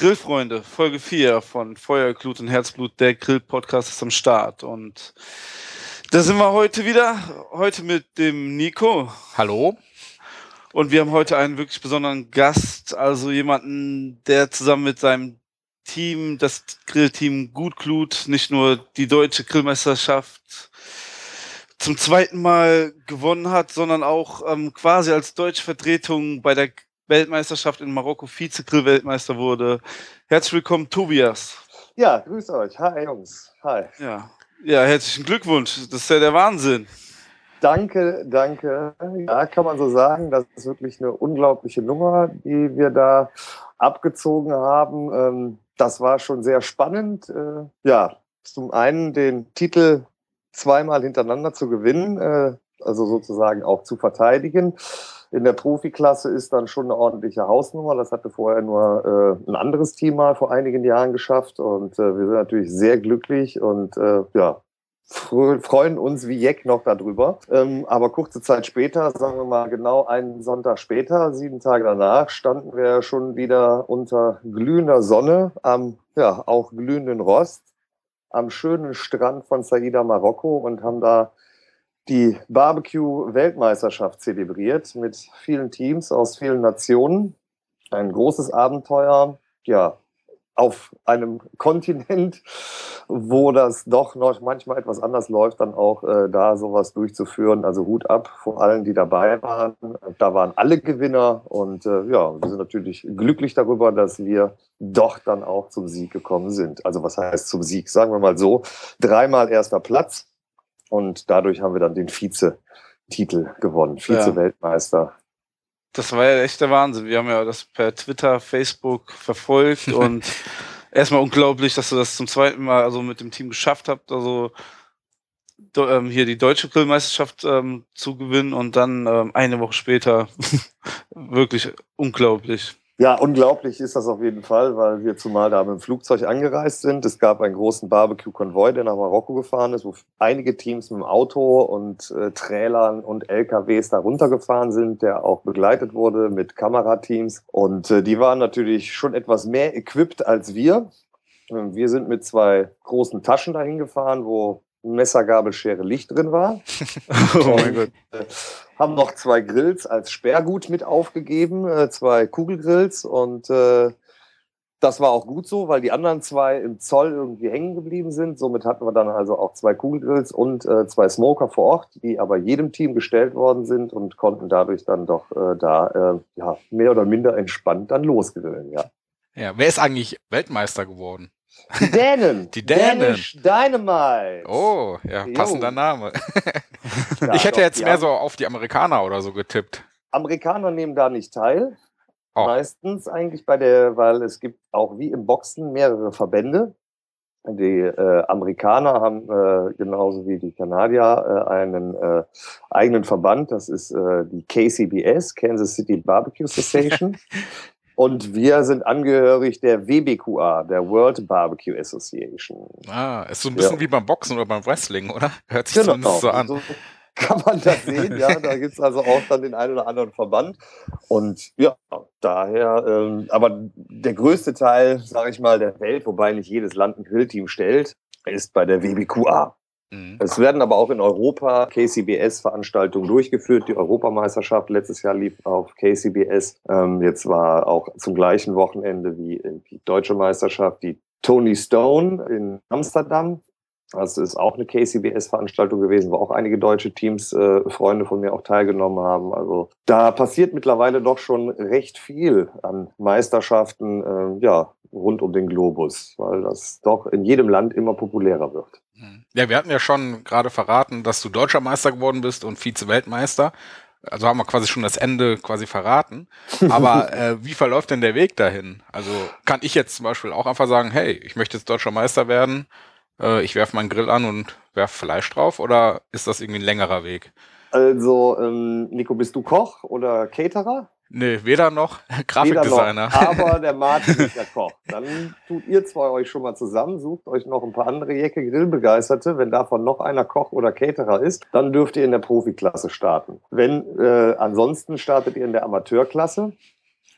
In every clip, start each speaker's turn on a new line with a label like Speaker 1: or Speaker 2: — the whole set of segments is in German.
Speaker 1: Grillfreunde, Folge 4 von Feuerglut und Herzblut, der Grill-Podcast ist am Start. Und da sind wir heute wieder, heute mit dem Nico.
Speaker 2: Hallo.
Speaker 1: Und wir haben heute einen wirklich besonderen Gast, also jemanden, der zusammen mit seinem Team, das Grillteam Gutglut, nicht nur die deutsche Grillmeisterschaft zum zweiten Mal gewonnen hat, sondern auch ähm, quasi als deutsche Vertretung bei der Weltmeisterschaft in Marokko Vize-Grill-Weltmeister wurde. Herzlich willkommen, Tobias.
Speaker 3: Ja, grüß euch. Hi, Jungs. Hi.
Speaker 1: Ja. ja, herzlichen Glückwunsch. Das ist ja der Wahnsinn.
Speaker 3: Danke, danke. Ja, kann man so sagen. Das ist wirklich eine unglaubliche Nummer, die wir da abgezogen haben. Ähm, das war schon sehr spannend. Äh, ja, zum einen den Titel zweimal hintereinander zu gewinnen, äh, also sozusagen auch zu verteidigen in der Profiklasse ist dann schon eine ordentliche Hausnummer. Das hatte vorher nur äh, ein anderes Team mal vor einigen Jahren geschafft. Und äh, wir sind natürlich sehr glücklich und äh, ja, freuen uns wie Jeck noch darüber. Ähm, aber kurze Zeit später, sagen wir mal genau einen Sonntag später, sieben Tage danach, standen wir schon wieder unter glühender Sonne am ja, auch glühenden Rost am schönen Strand von Saida, Marokko und haben da die Barbecue-Weltmeisterschaft zelebriert mit vielen Teams aus vielen Nationen. Ein großes Abenteuer, ja, auf einem Kontinent, wo das doch noch manchmal etwas anders läuft, dann auch äh, da sowas durchzuführen. Also Hut ab vor allen, die dabei waren. Da waren alle Gewinner und äh, ja, wir sind natürlich glücklich darüber, dass wir doch dann auch zum Sieg gekommen sind. Also was heißt zum Sieg? Sagen wir mal so, dreimal erster Platz und dadurch haben wir dann den Vize-Titel gewonnen, Vize-Weltmeister.
Speaker 1: Das war ja echt der Wahnsinn. Wir haben ja das per Twitter, Facebook verfolgt und erstmal unglaublich, dass du das zum zweiten Mal also mit dem Team geschafft habt, also ähm, hier die deutsche Grillmeisterschaft ähm, zu gewinnen und dann ähm, eine Woche später wirklich unglaublich.
Speaker 3: Ja, unglaublich ist das auf jeden Fall, weil wir zumal da mit dem Flugzeug angereist sind. Es gab einen großen Barbecue-Konvoi, der nach Marokko gefahren ist, wo einige Teams mit dem Auto und äh, Trailern und LKWs da runtergefahren sind, der auch begleitet wurde mit Kamerateams. Und äh, die waren natürlich schon etwas mehr equipped als wir. Wir sind mit zwei großen Taschen dahin gefahren, wo Messer, Gabel, Schere, Licht drin war. oh mein Gott. Äh, haben noch zwei Grills als Sperrgut mit aufgegeben, äh, zwei Kugelgrills und äh, das war auch gut so, weil die anderen zwei im Zoll irgendwie hängen geblieben sind. Somit hatten wir dann also auch zwei Kugelgrills und äh, zwei Smoker vor Ort, die aber jedem Team gestellt worden sind und konnten dadurch dann doch äh, da äh, ja, mehr oder minder entspannt dann losgrillen, ja.
Speaker 2: Ja, wer ist eigentlich Weltmeister geworden?
Speaker 3: Die Dänen.
Speaker 2: Die Dänen.
Speaker 3: Danish Dynamite.
Speaker 2: Oh, ja, passender jo. Name. ja, ich hätte doch, jetzt mehr so auf die Amerikaner oder so getippt.
Speaker 3: Amerikaner nehmen da nicht teil. Oh. Meistens eigentlich bei der, weil es gibt auch wie im Boxen mehrere Verbände. Die äh, Amerikaner haben äh, genauso wie die Kanadier äh, einen äh, eigenen Verband. Das ist äh, die KCBS, Kansas City Barbecue Association. Und wir sind angehörig der WBQA, der World Barbecue Association.
Speaker 2: Ah, ist so ein bisschen ja. wie beim Boxen oder beim Wrestling, oder? Hört sich genau, zumindest so an. So
Speaker 3: kann man das sehen, ja. Da gibt es also auch dann den einen oder anderen Verband. Und ja, daher, ähm, aber der größte Teil, sage ich mal, der Welt, wobei nicht jedes Land ein Grillteam stellt, ist bei der WBQA. Mhm. Es werden aber auch in Europa KCBS-Veranstaltungen durchgeführt. Die Europameisterschaft letztes Jahr lief auf KCBS. Ähm, jetzt war auch zum gleichen Wochenende wie die deutsche Meisterschaft die Tony Stone in Amsterdam. Das ist auch eine KCBS-Veranstaltung gewesen, wo auch einige deutsche Teams, äh, Freunde von mir auch teilgenommen haben. Also da passiert mittlerweile doch schon recht viel an Meisterschaften, äh, ja, rund um den Globus, weil das doch in jedem Land immer populärer wird.
Speaker 2: Mhm. Ja, wir hatten ja schon gerade verraten, dass du deutscher Meister geworden bist und Vize-Weltmeister. Also haben wir quasi schon das Ende quasi verraten. Aber äh, wie verläuft denn der Weg dahin? Also kann ich jetzt zum Beispiel auch einfach sagen, hey, ich möchte jetzt deutscher Meister werden, äh, ich werfe meinen Grill an und werfe Fleisch drauf oder ist das irgendwie ein längerer Weg?
Speaker 3: Also, ähm, Nico, bist du Koch oder Caterer?
Speaker 2: Nee, weder noch. Grafikdesigner.
Speaker 3: Weder noch, aber der Martin ist der Koch. Dann tut ihr zwei euch schon mal zusammen, sucht euch noch ein paar andere Jecke Grillbegeisterte. Wenn davon noch einer Koch oder Caterer ist, dann dürft ihr in der Profiklasse starten. Wenn äh, ansonsten startet ihr in der Amateurklasse.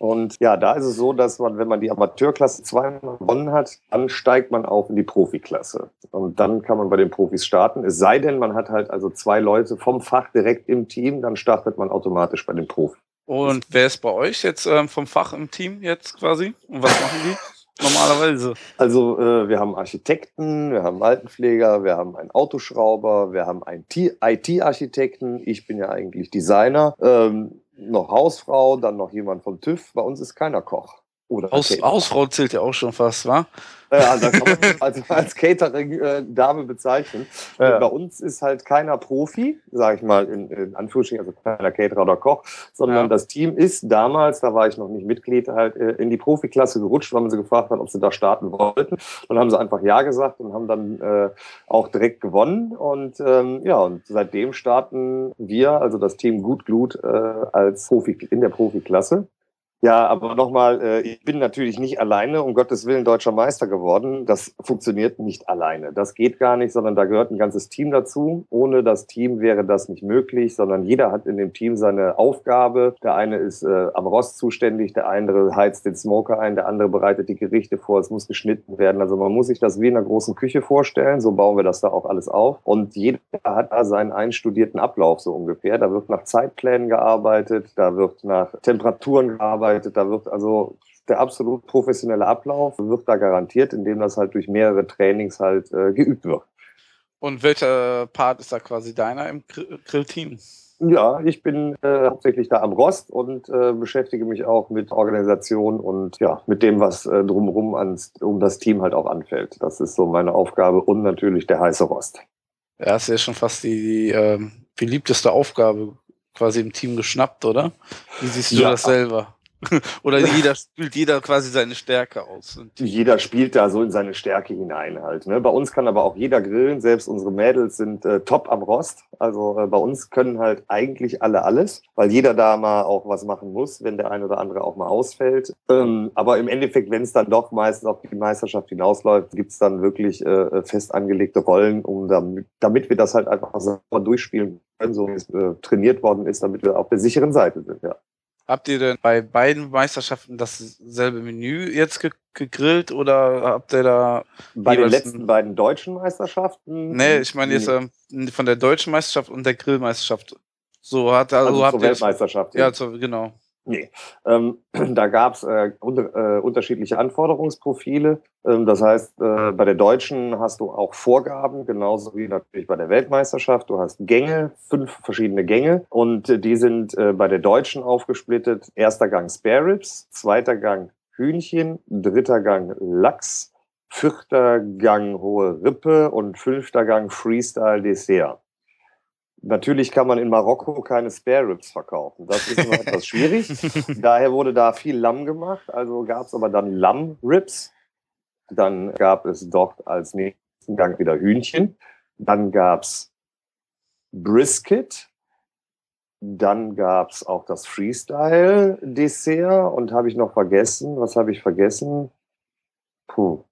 Speaker 3: Und ja, da ist es so, dass man, wenn man die Amateurklasse zweimal gewonnen hat, dann steigt man auf in die Profiklasse. Und dann kann man bei den Profis starten. Es sei denn, man hat halt also zwei Leute vom Fach direkt im Team, dann startet man automatisch bei den Profis.
Speaker 1: Und wer ist bei euch jetzt ähm, vom Fach im Team jetzt quasi? Und was machen die? Normalerweise.
Speaker 3: Also äh, wir haben Architekten, wir haben Altenpfleger, wir haben einen Autoschrauber, wir haben einen IT-Architekten. Ich bin ja eigentlich Designer. Ähm, noch Hausfrau, dann noch jemand vom TÜV. Bei uns ist keiner Koch.
Speaker 1: Oder Haus, Hausfrau zählt ja auch schon fast, wa?
Speaker 3: Ja, da kann man als, als Catering-Dame bezeichnen. Ja. Bei uns ist halt keiner Profi, sage ich mal in, in Anführungsstrichen, also keiner Caterer oder Koch, sondern ja. das Team ist damals, da war ich noch nicht Mitglied, halt äh, in die Profiklasse gerutscht, weil man sie gefragt hat, ob sie da starten wollten. Dann haben sie einfach Ja gesagt und haben dann äh, auch direkt gewonnen. Und ähm, ja, und seitdem starten wir, also das Team Gut Glut, äh, als Profi in der Profiklasse. Ja, aber nochmal, äh, ich bin natürlich nicht alleine, um Gottes Willen deutscher Meister geworden. Das funktioniert nicht alleine. Das geht gar nicht, sondern da gehört ein ganzes Team dazu. Ohne das Team wäre das nicht möglich, sondern jeder hat in dem Team seine Aufgabe. Der eine ist äh, am Rost zuständig, der andere heizt den Smoker ein, der andere bereitet die Gerichte vor, es muss geschnitten werden. Also man muss sich das wie in einer großen Küche vorstellen. So bauen wir das da auch alles auf. Und jeder hat da seinen einstudierten Ablauf so ungefähr. Da wird nach Zeitplänen gearbeitet, da wird nach Temperaturen gearbeitet vorbereitet. Da wird also der absolut professionelle Ablauf wird da garantiert, indem das halt durch mehrere Trainings halt äh, geübt wird.
Speaker 1: Und welcher Part ist da quasi deiner im Grillteam?
Speaker 3: Ja, ich bin äh, hauptsächlich da am Rost und äh, beschäftige mich auch mit Organisation und ja, mit dem, was äh, drumherum ans, um das Team halt auch anfällt. Das ist so meine Aufgabe und natürlich der heiße Rost.
Speaker 1: Ja, ist ja schon fast die, die ähm, beliebteste Aufgabe quasi im Team geschnappt, oder? Wie siehst du ja, das selber? Oder jeder spielt jeder quasi seine Stärke aus.
Speaker 3: jeder spielt da so in seine Stärke hinein halt. Ne? Bei uns kann aber auch jeder grillen. Selbst unsere Mädels sind äh, top am Rost. Also äh, bei uns können halt eigentlich alle alles, weil jeder da mal auch was machen muss, wenn der eine oder andere auch mal ausfällt. Ähm, aber im Endeffekt, wenn es dann doch meistens auf die Meisterschaft hinausläuft, gibt es dann wirklich äh, fest angelegte Rollen, um damit, damit wir das halt einfach sauber durchspielen können, so wie es äh, trainiert worden ist, damit wir auf der sicheren Seite sind. Ja.
Speaker 1: Habt ihr denn bei beiden Meisterschaften dasselbe Menü jetzt ge gegrillt oder habt ihr da.
Speaker 3: Bei den letzten beiden deutschen Meisterschaften?
Speaker 1: Nee, ich meine jetzt ähm, von der deutschen Meisterschaft und der Grillmeisterschaft. So hat also,
Speaker 3: also habt zur Weltmeisterschaft.
Speaker 1: Ja, zur, genau.
Speaker 3: Nee, ähm, da gab es äh, unter, äh, unterschiedliche Anforderungsprofile. Ähm, das heißt, äh, bei der Deutschen hast du auch Vorgaben, genauso wie natürlich bei der Weltmeisterschaft. Du hast Gänge, fünf verschiedene Gänge und äh, die sind äh, bei der Deutschen aufgesplittet. Erster Gang Spare Ribs, zweiter Gang Hühnchen, dritter Gang Lachs, vierter Gang hohe Rippe und fünfter Gang Freestyle Dessert. Natürlich kann man in Marokko keine Spare Ribs verkaufen. Das ist immer etwas schwierig. Daher wurde da viel Lamm gemacht. Also gab es aber dann Lamm-Ribs. Dann gab es dort als nächsten Gang wieder Hühnchen. Dann gab es Brisket. Dann gab es auch das Freestyle-Dessert. Und habe ich noch vergessen? Was habe ich vergessen? Puh,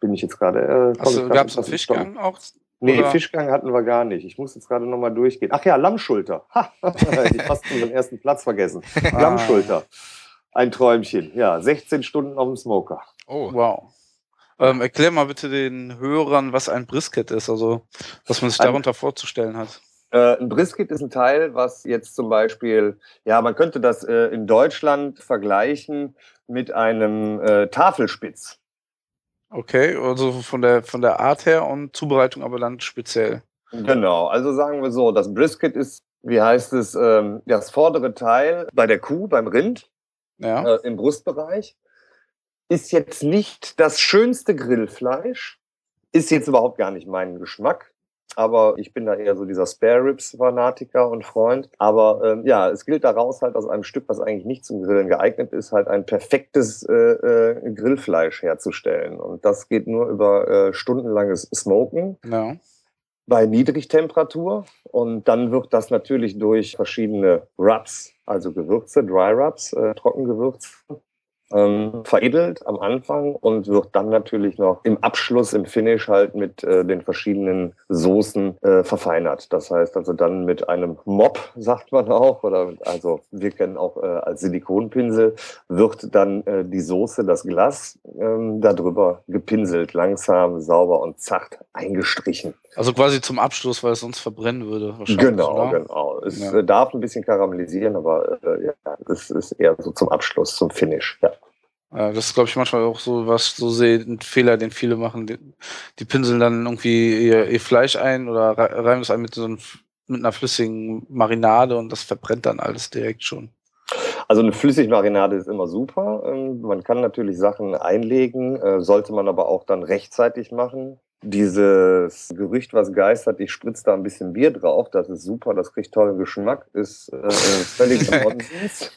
Speaker 3: bin ich jetzt gerade.
Speaker 1: Äh, also gab es einen Fischgang auch?
Speaker 3: Nee, Oder? Fischgang hatten wir gar nicht. Ich muss jetzt gerade nochmal durchgehen. Ach ja, Lammschulter. Ha, ich fast unseren ersten Platz vergessen. Ah. Lammschulter. Ein Träumchen. Ja, 16 Stunden auf dem Smoker.
Speaker 1: Oh. Wow. Ähm, erklär mal bitte den Hörern, was ein Brisket ist, also was man sich ein, darunter vorzustellen hat.
Speaker 3: Äh, ein Brisket ist ein Teil, was jetzt zum Beispiel, ja, man könnte das äh, in Deutschland vergleichen mit einem äh, Tafelspitz.
Speaker 1: Okay, also von der, von der Art her und Zubereitung aber dann speziell.
Speaker 3: Genau, also sagen wir so, das Brisket ist, wie heißt es, ähm, das vordere Teil bei der Kuh, beim Rind, ja. äh, im Brustbereich. Ist jetzt nicht das schönste Grillfleisch, ist jetzt überhaupt gar nicht mein Geschmack aber ich bin da eher so dieser Spare Ribs Fanatiker und Freund. Aber ähm, ja, es gilt daraus halt aus einem Stück, was eigentlich nicht zum Grillen geeignet ist, halt ein perfektes äh, äh, Grillfleisch herzustellen. Und das geht nur über äh, stundenlanges Smoken. Ja. Bei Niedrigtemperatur. Und dann wird das natürlich durch verschiedene Rubs, also Gewürze, Dry Rubs, äh, Trockengewürze, ähm, veredelt am Anfang und wird dann natürlich noch im Abschluss, im Finish halt mit äh, den verschiedenen Soßen äh, verfeinert. Das heißt also dann mit einem Mop, sagt man auch, oder mit, also wir kennen auch äh, als Silikonpinsel, wird dann äh, die Soße, das Glas ähm, darüber gepinselt, langsam, sauber und zacht eingestrichen.
Speaker 1: Also quasi zum Abschluss, weil es sonst verbrennen würde.
Speaker 3: Genau, oder? genau. Es ja. Darf ein bisschen karamellisieren, aber äh, ja, es ist eher so zum Abschluss, zum Finish. Ja.
Speaker 1: Ja, das ist, glaube ich, manchmal auch so was, so ein Fehler, den viele machen. Die, die pinseln dann irgendwie ihr, ihr, Fleisch ein oder reiben es ein mit so einem, mit einer flüssigen Marinade und das verbrennt dann alles direkt schon.
Speaker 3: Also eine Flüssigmarinade ist immer super. Ähm, man kann natürlich Sachen einlegen, äh, sollte man aber auch dann rechtzeitig machen dieses Gerücht, was geistert, ich spritze da ein bisschen Bier drauf, das ist super, das kriegt tollen Geschmack, ist äh, äh völlig Nonsens.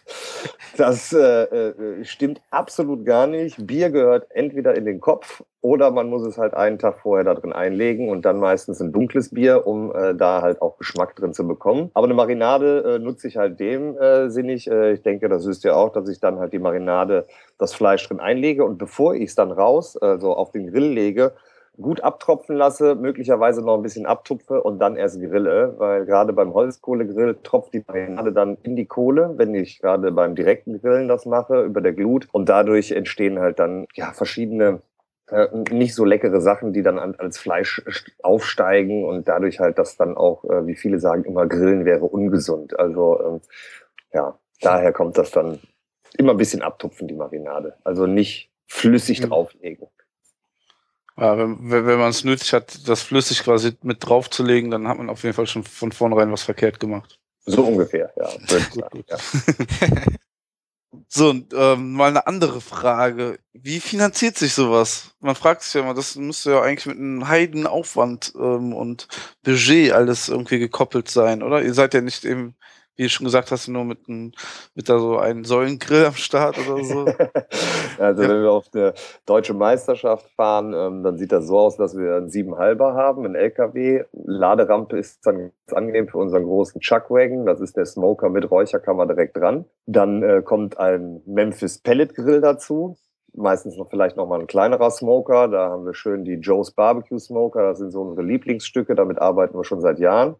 Speaker 3: Das äh, äh, stimmt absolut gar nicht. Bier gehört entweder in den Kopf oder man muss es halt einen Tag vorher da drin einlegen und dann meistens ein dunkles Bier, um äh, da halt auch Geschmack drin zu bekommen. Aber eine Marinade äh, nutze ich halt dem sinnig. Ich denke, das wisst ihr auch, dass ich dann halt die Marinade, das Fleisch drin einlege und bevor ich es dann raus, also auf den Grill lege, gut abtropfen lasse, möglicherweise noch ein bisschen abtupfe und dann erst grille, weil gerade beim Holzkohlegrill tropft die Marinade dann in die Kohle, wenn ich gerade beim direkten Grillen das mache, über der Glut und dadurch entstehen halt dann ja verschiedene äh, nicht so leckere Sachen, die dann als Fleisch aufsteigen und dadurch halt das dann auch, äh, wie viele sagen, immer Grillen wäre ungesund. Also ähm, ja, daher kommt das dann immer ein bisschen abtupfen, die Marinade. Also nicht flüssig mhm. drauflegen.
Speaker 1: Ja, wenn, wenn man es nötig hat, das flüssig quasi mit draufzulegen, dann hat man auf jeden Fall schon von vornherein was verkehrt gemacht.
Speaker 3: So ungefähr, ja. gut, gut. ja.
Speaker 1: so, ähm, mal eine andere Frage. Wie finanziert sich sowas? Man fragt sich ja immer, das müsste ja eigentlich mit einem Heidenaufwand ähm, und Budget alles irgendwie gekoppelt sein, oder? Ihr seid ja nicht eben wie du schon gesagt hast, nur mit, ein, mit da so einem Säulengrill am Start oder so.
Speaker 3: also ja. wenn wir auf der deutsche Meisterschaft fahren, ähm, dann sieht das so aus, dass wir einen 7,5er haben, einen LKW. Laderampe ist dann ganz angenehm für unseren großen Chuckwagon. Das ist der Smoker mit Räucherkammer direkt dran. Dann äh, kommt ein Memphis Pellet Grill dazu meistens noch vielleicht noch mal ein kleinerer Smoker. Da haben wir schön die Joe's Barbecue Smoker. Das sind so unsere Lieblingsstücke. Damit arbeiten wir schon seit Jahren.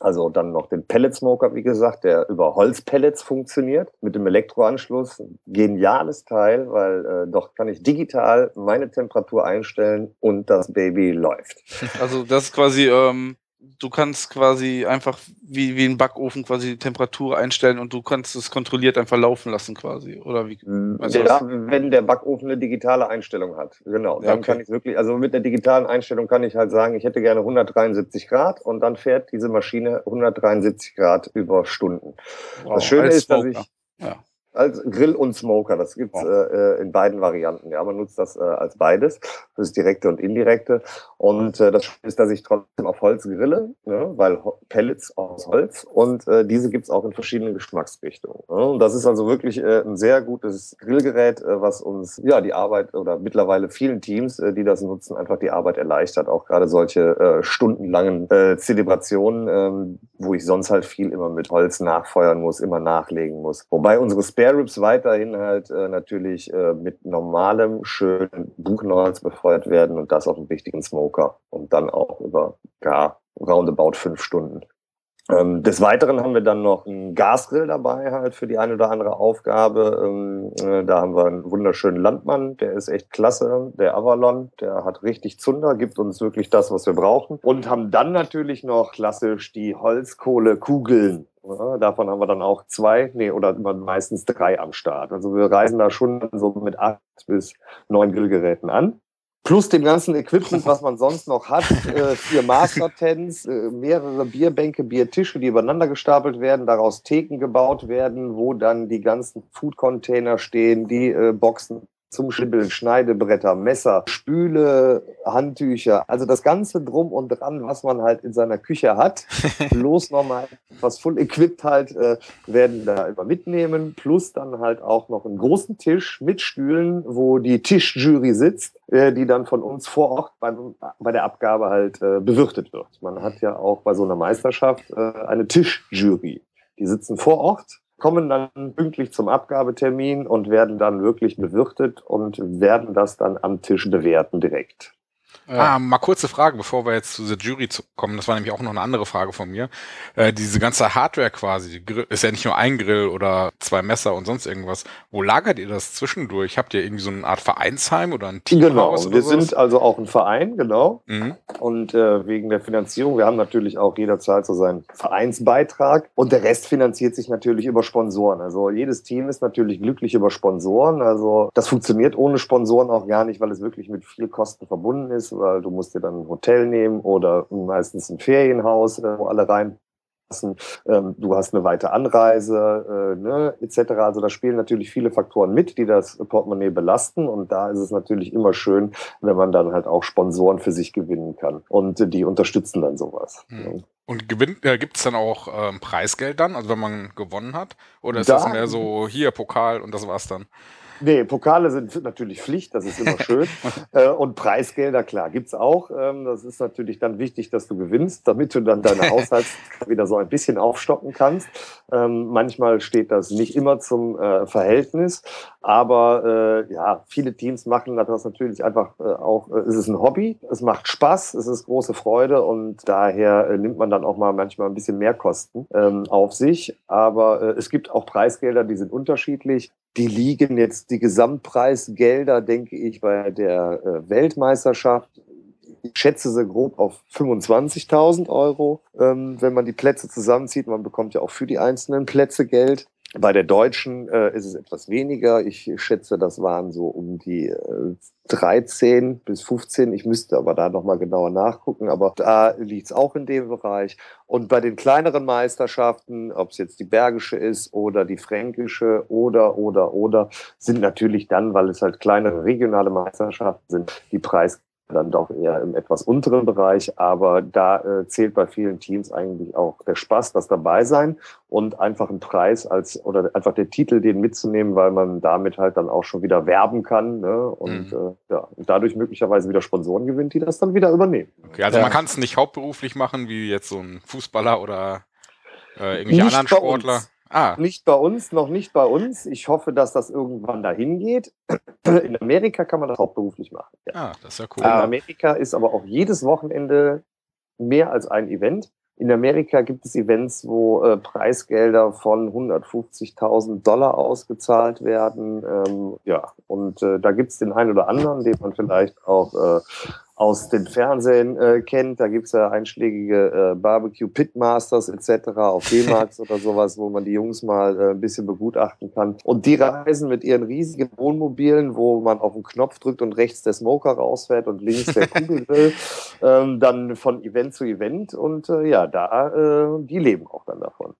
Speaker 3: Also dann noch den Pellet Smoker, wie gesagt, der über Holzpellets funktioniert, mit dem Elektroanschluss. Geniales Teil, weil äh, doch kann ich digital meine Temperatur einstellen und das Baby läuft.
Speaker 1: Also das ist quasi ähm, du kannst quasi einfach wie, wie ein Backofen quasi die Temperatur einstellen und du kannst es kontrolliert einfach laufen lassen quasi. Oder wie?
Speaker 3: Ja, wenn der Backofen eine digitale Einstellung hat. Genau. Dann okay. kann ich wirklich, also mit der digitalen Einstellung kann ich halt sagen, ich hätte gerne 173 Grad und dann fährt diese Maschine 173 Grad über Stunden. Wow, das Schöne ist, dass ich, ja als Grill und Smoker. Das gibt's ja. äh, in beiden Varianten. Ja, man nutzt das äh, als beides, das direkte und indirekte. Und äh, das Schöne ist, dass ich trotzdem auf Holz grille, ne, weil Pellets aus Holz und äh, diese gibt's auch in verschiedenen Geschmacksrichtungen. Ne? Und das ist also wirklich äh, ein sehr gutes Grillgerät, äh, was uns ja die Arbeit oder mittlerweile vielen Teams, äh, die das nutzen, einfach die Arbeit erleichtert. Auch gerade solche äh, stundenlangen äh, Zelebrationen, äh, wo ich sonst halt viel immer mit Holz nachfeuern muss, immer nachlegen muss. Wobei unsere Spare Ribs weiterhin halt äh, natürlich äh, mit normalem, schönen Buchenholz befeuert werden und das auf einem richtigen Smoker und dann auch über gar roundabout fünf Stunden. Ähm, des Weiteren haben wir dann noch einen Gasgrill dabei halt für die eine oder andere Aufgabe. Ähm, äh, da haben wir einen wunderschönen Landmann, der ist echt klasse, der Avalon, der hat richtig Zunder, gibt uns wirklich das, was wir brauchen. Und haben dann natürlich noch klassisch die Holzkohlekugeln. Ja, davon haben wir dann auch zwei, nee, oder meistens drei am Start. Also wir reisen da schon so mit acht bis neun Grillgeräten an. Plus dem ganzen Equipment, was man sonst noch hat. Äh, vier Master-Tents, äh, mehrere Bierbänke, Biertische, die übereinander gestapelt werden, daraus Theken gebaut werden, wo dann die ganzen Food-Container stehen, die äh, Boxen zum Schnibbeln, Schneidebretter, Messer, Spüle, Handtücher, also das ganze Drum und Dran, was man halt in seiner Küche hat, bloß nochmal was full equipped halt, äh, werden da immer mitnehmen, plus dann halt auch noch einen großen Tisch mit Stühlen, wo die Tischjury sitzt, die dann von uns vor Ort beim, bei der Abgabe halt äh, bewirtet wird. Man hat ja auch bei so einer Meisterschaft äh, eine Tischjury. Die sitzen vor Ort kommen dann pünktlich zum Abgabetermin und werden dann wirklich bewirtet und werden das dann am Tisch bewerten direkt.
Speaker 2: Ja. Ah, mal kurze Frage, bevor wir jetzt zu der Jury kommen. Das war nämlich auch noch eine andere Frage von mir. Äh, diese ganze Hardware quasi, ist ja nicht nur ein Grill oder zwei Messer und sonst irgendwas. Wo lagert ihr das zwischendurch? Habt ihr irgendwie so eine Art Vereinsheim oder ein Team?
Speaker 3: Genau, wir sowas? sind also auch ein Verein, genau. Mhm. Und äh, wegen der Finanzierung, wir haben natürlich auch jederzeit so seinen Vereinsbeitrag und der Rest finanziert sich natürlich über Sponsoren. Also jedes Team ist natürlich glücklich über Sponsoren. Also das funktioniert ohne Sponsoren auch gar nicht, weil es wirklich mit viel Kosten verbunden ist weil du musst dir dann ein Hotel nehmen oder meistens ein Ferienhaus, äh, wo alle rein ähm, du hast eine weite Anreise, äh, ne, etc. Also da spielen natürlich viele Faktoren mit, die das Portemonnaie belasten. Und da ist es natürlich immer schön, wenn man dann halt auch Sponsoren für sich gewinnen kann. Und äh, die unterstützen dann sowas.
Speaker 2: Hm. Und gewinnt, äh, gibt es dann auch ähm, Preisgeld dann, also wenn man gewonnen hat? Oder ist da, das mehr so hier Pokal und das war's dann?
Speaker 3: Nee, Pokale sind natürlich Pflicht, das ist immer schön. äh, und Preisgelder, klar, gibt's auch. Ähm, das ist natürlich dann wichtig, dass du gewinnst, damit du dann deine Haushalts wieder so ein bisschen aufstocken kannst. Ähm, manchmal steht das nicht immer zum äh, Verhältnis, aber äh, ja, viele Teams machen das natürlich einfach auch, es ist ein Hobby, es macht Spaß, es ist große Freude und daher nimmt man dann auch mal manchmal ein bisschen mehr Kosten ähm, auf sich. Aber es gibt auch Preisgelder, die sind unterschiedlich. Die liegen jetzt, die Gesamtpreisgelder, denke ich, bei der äh, Weltmeisterschaft, ich schätze sie grob auf 25.000 Euro, ähm, wenn man die Plätze zusammenzieht. Man bekommt ja auch für die einzelnen Plätze Geld. Bei der Deutschen äh, ist es etwas weniger. Ich schätze, das waren so um die äh, 13 bis 15. Ich müsste aber da nochmal genauer nachgucken. Aber da liegt es auch in dem Bereich. Und bei den kleineren Meisterschaften, ob es jetzt die Bergische ist oder die Fränkische oder, oder, oder, sind natürlich dann, weil es halt kleinere regionale Meisterschaften sind, die Preis dann doch eher im etwas unteren Bereich. Aber da äh, zählt bei vielen Teams eigentlich auch der Spaß, das dabei sein und einfach ein Preis als oder einfach der Titel, den mitzunehmen, weil man damit halt dann auch schon wieder werben kann ne? und mhm. äh, ja, und dadurch möglicherweise wieder Sponsoren gewinnt, die das dann wieder übernehmen.
Speaker 2: Okay, also ja. man kann es nicht hauptberuflich machen, wie jetzt so ein Fußballer oder äh, irgendwelche nicht anderen Sportler.
Speaker 3: Ah. Nicht bei uns, noch nicht bei uns. Ich hoffe, dass das irgendwann dahin geht. In Amerika kann man das hauptberuflich machen.
Speaker 2: Ja. Ah, das ist ja cool.
Speaker 3: In Amerika ist aber auch jedes Wochenende mehr als ein Event. In Amerika gibt es Events, wo äh, Preisgelder von 150.000 Dollar ausgezahlt werden. Ähm, ja, und äh, da gibt es den einen oder anderen, den man vielleicht auch äh, aus den Fernsehen äh, kennt. Da gibt's ja einschlägige äh, Barbecue Pitmasters etc. auf D-Max oder sowas, wo man die Jungs mal äh, ein bisschen begutachten kann. Und die reisen mit ihren riesigen Wohnmobilen, wo man auf den Knopf drückt und rechts der Smoker rausfährt und links der Kugelgrill, ähm, dann von Event zu Event. Und äh, ja, da, äh, die leben auch dann davon.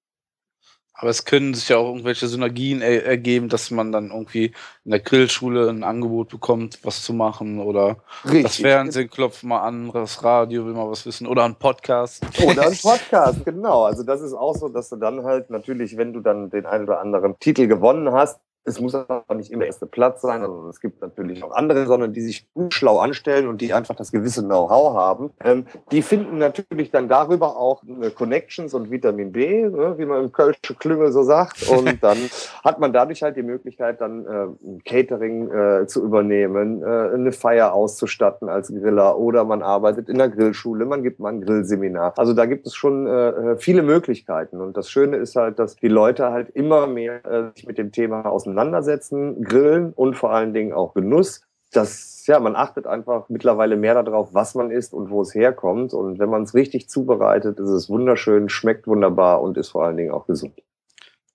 Speaker 1: Aber es können sich ja auch irgendwelche Synergien er ergeben, dass man dann irgendwie in der Grillschule ein Angebot bekommt, was zu machen oder Richtig. das Fernsehen klopft mal an, das Radio will mal was wissen oder ein Podcast.
Speaker 3: Oder ein Podcast, genau. Also das ist auch so, dass du dann halt natürlich, wenn du dann den einen oder anderen Titel gewonnen hast, es muss aber nicht immer erste Platz sein, also es gibt natürlich auch andere, sondern die sich schlau anstellen und die einfach das gewisse Know-how haben. Ähm, die finden natürlich dann darüber auch äh, Connections und Vitamin B, ne, wie man im Kölsche Klüngel so sagt. Und dann hat man dadurch halt die Möglichkeit, dann äh, ein Catering äh, zu übernehmen, äh, eine Feier auszustatten als Griller oder man arbeitet in der Grillschule, man gibt mal ein Grillseminar. Also da gibt es schon äh, viele Möglichkeiten. Und das Schöne ist halt, dass die Leute halt immer mehr äh, sich mit dem Thema auseinandersetzen auseinandersetzen, Grillen und vor allen Dingen auch Genuss. Das, ja, man achtet einfach mittlerweile mehr darauf, was man isst und wo es herkommt. Und wenn man es richtig zubereitet, ist es wunderschön, schmeckt wunderbar und ist vor allen Dingen auch gesund.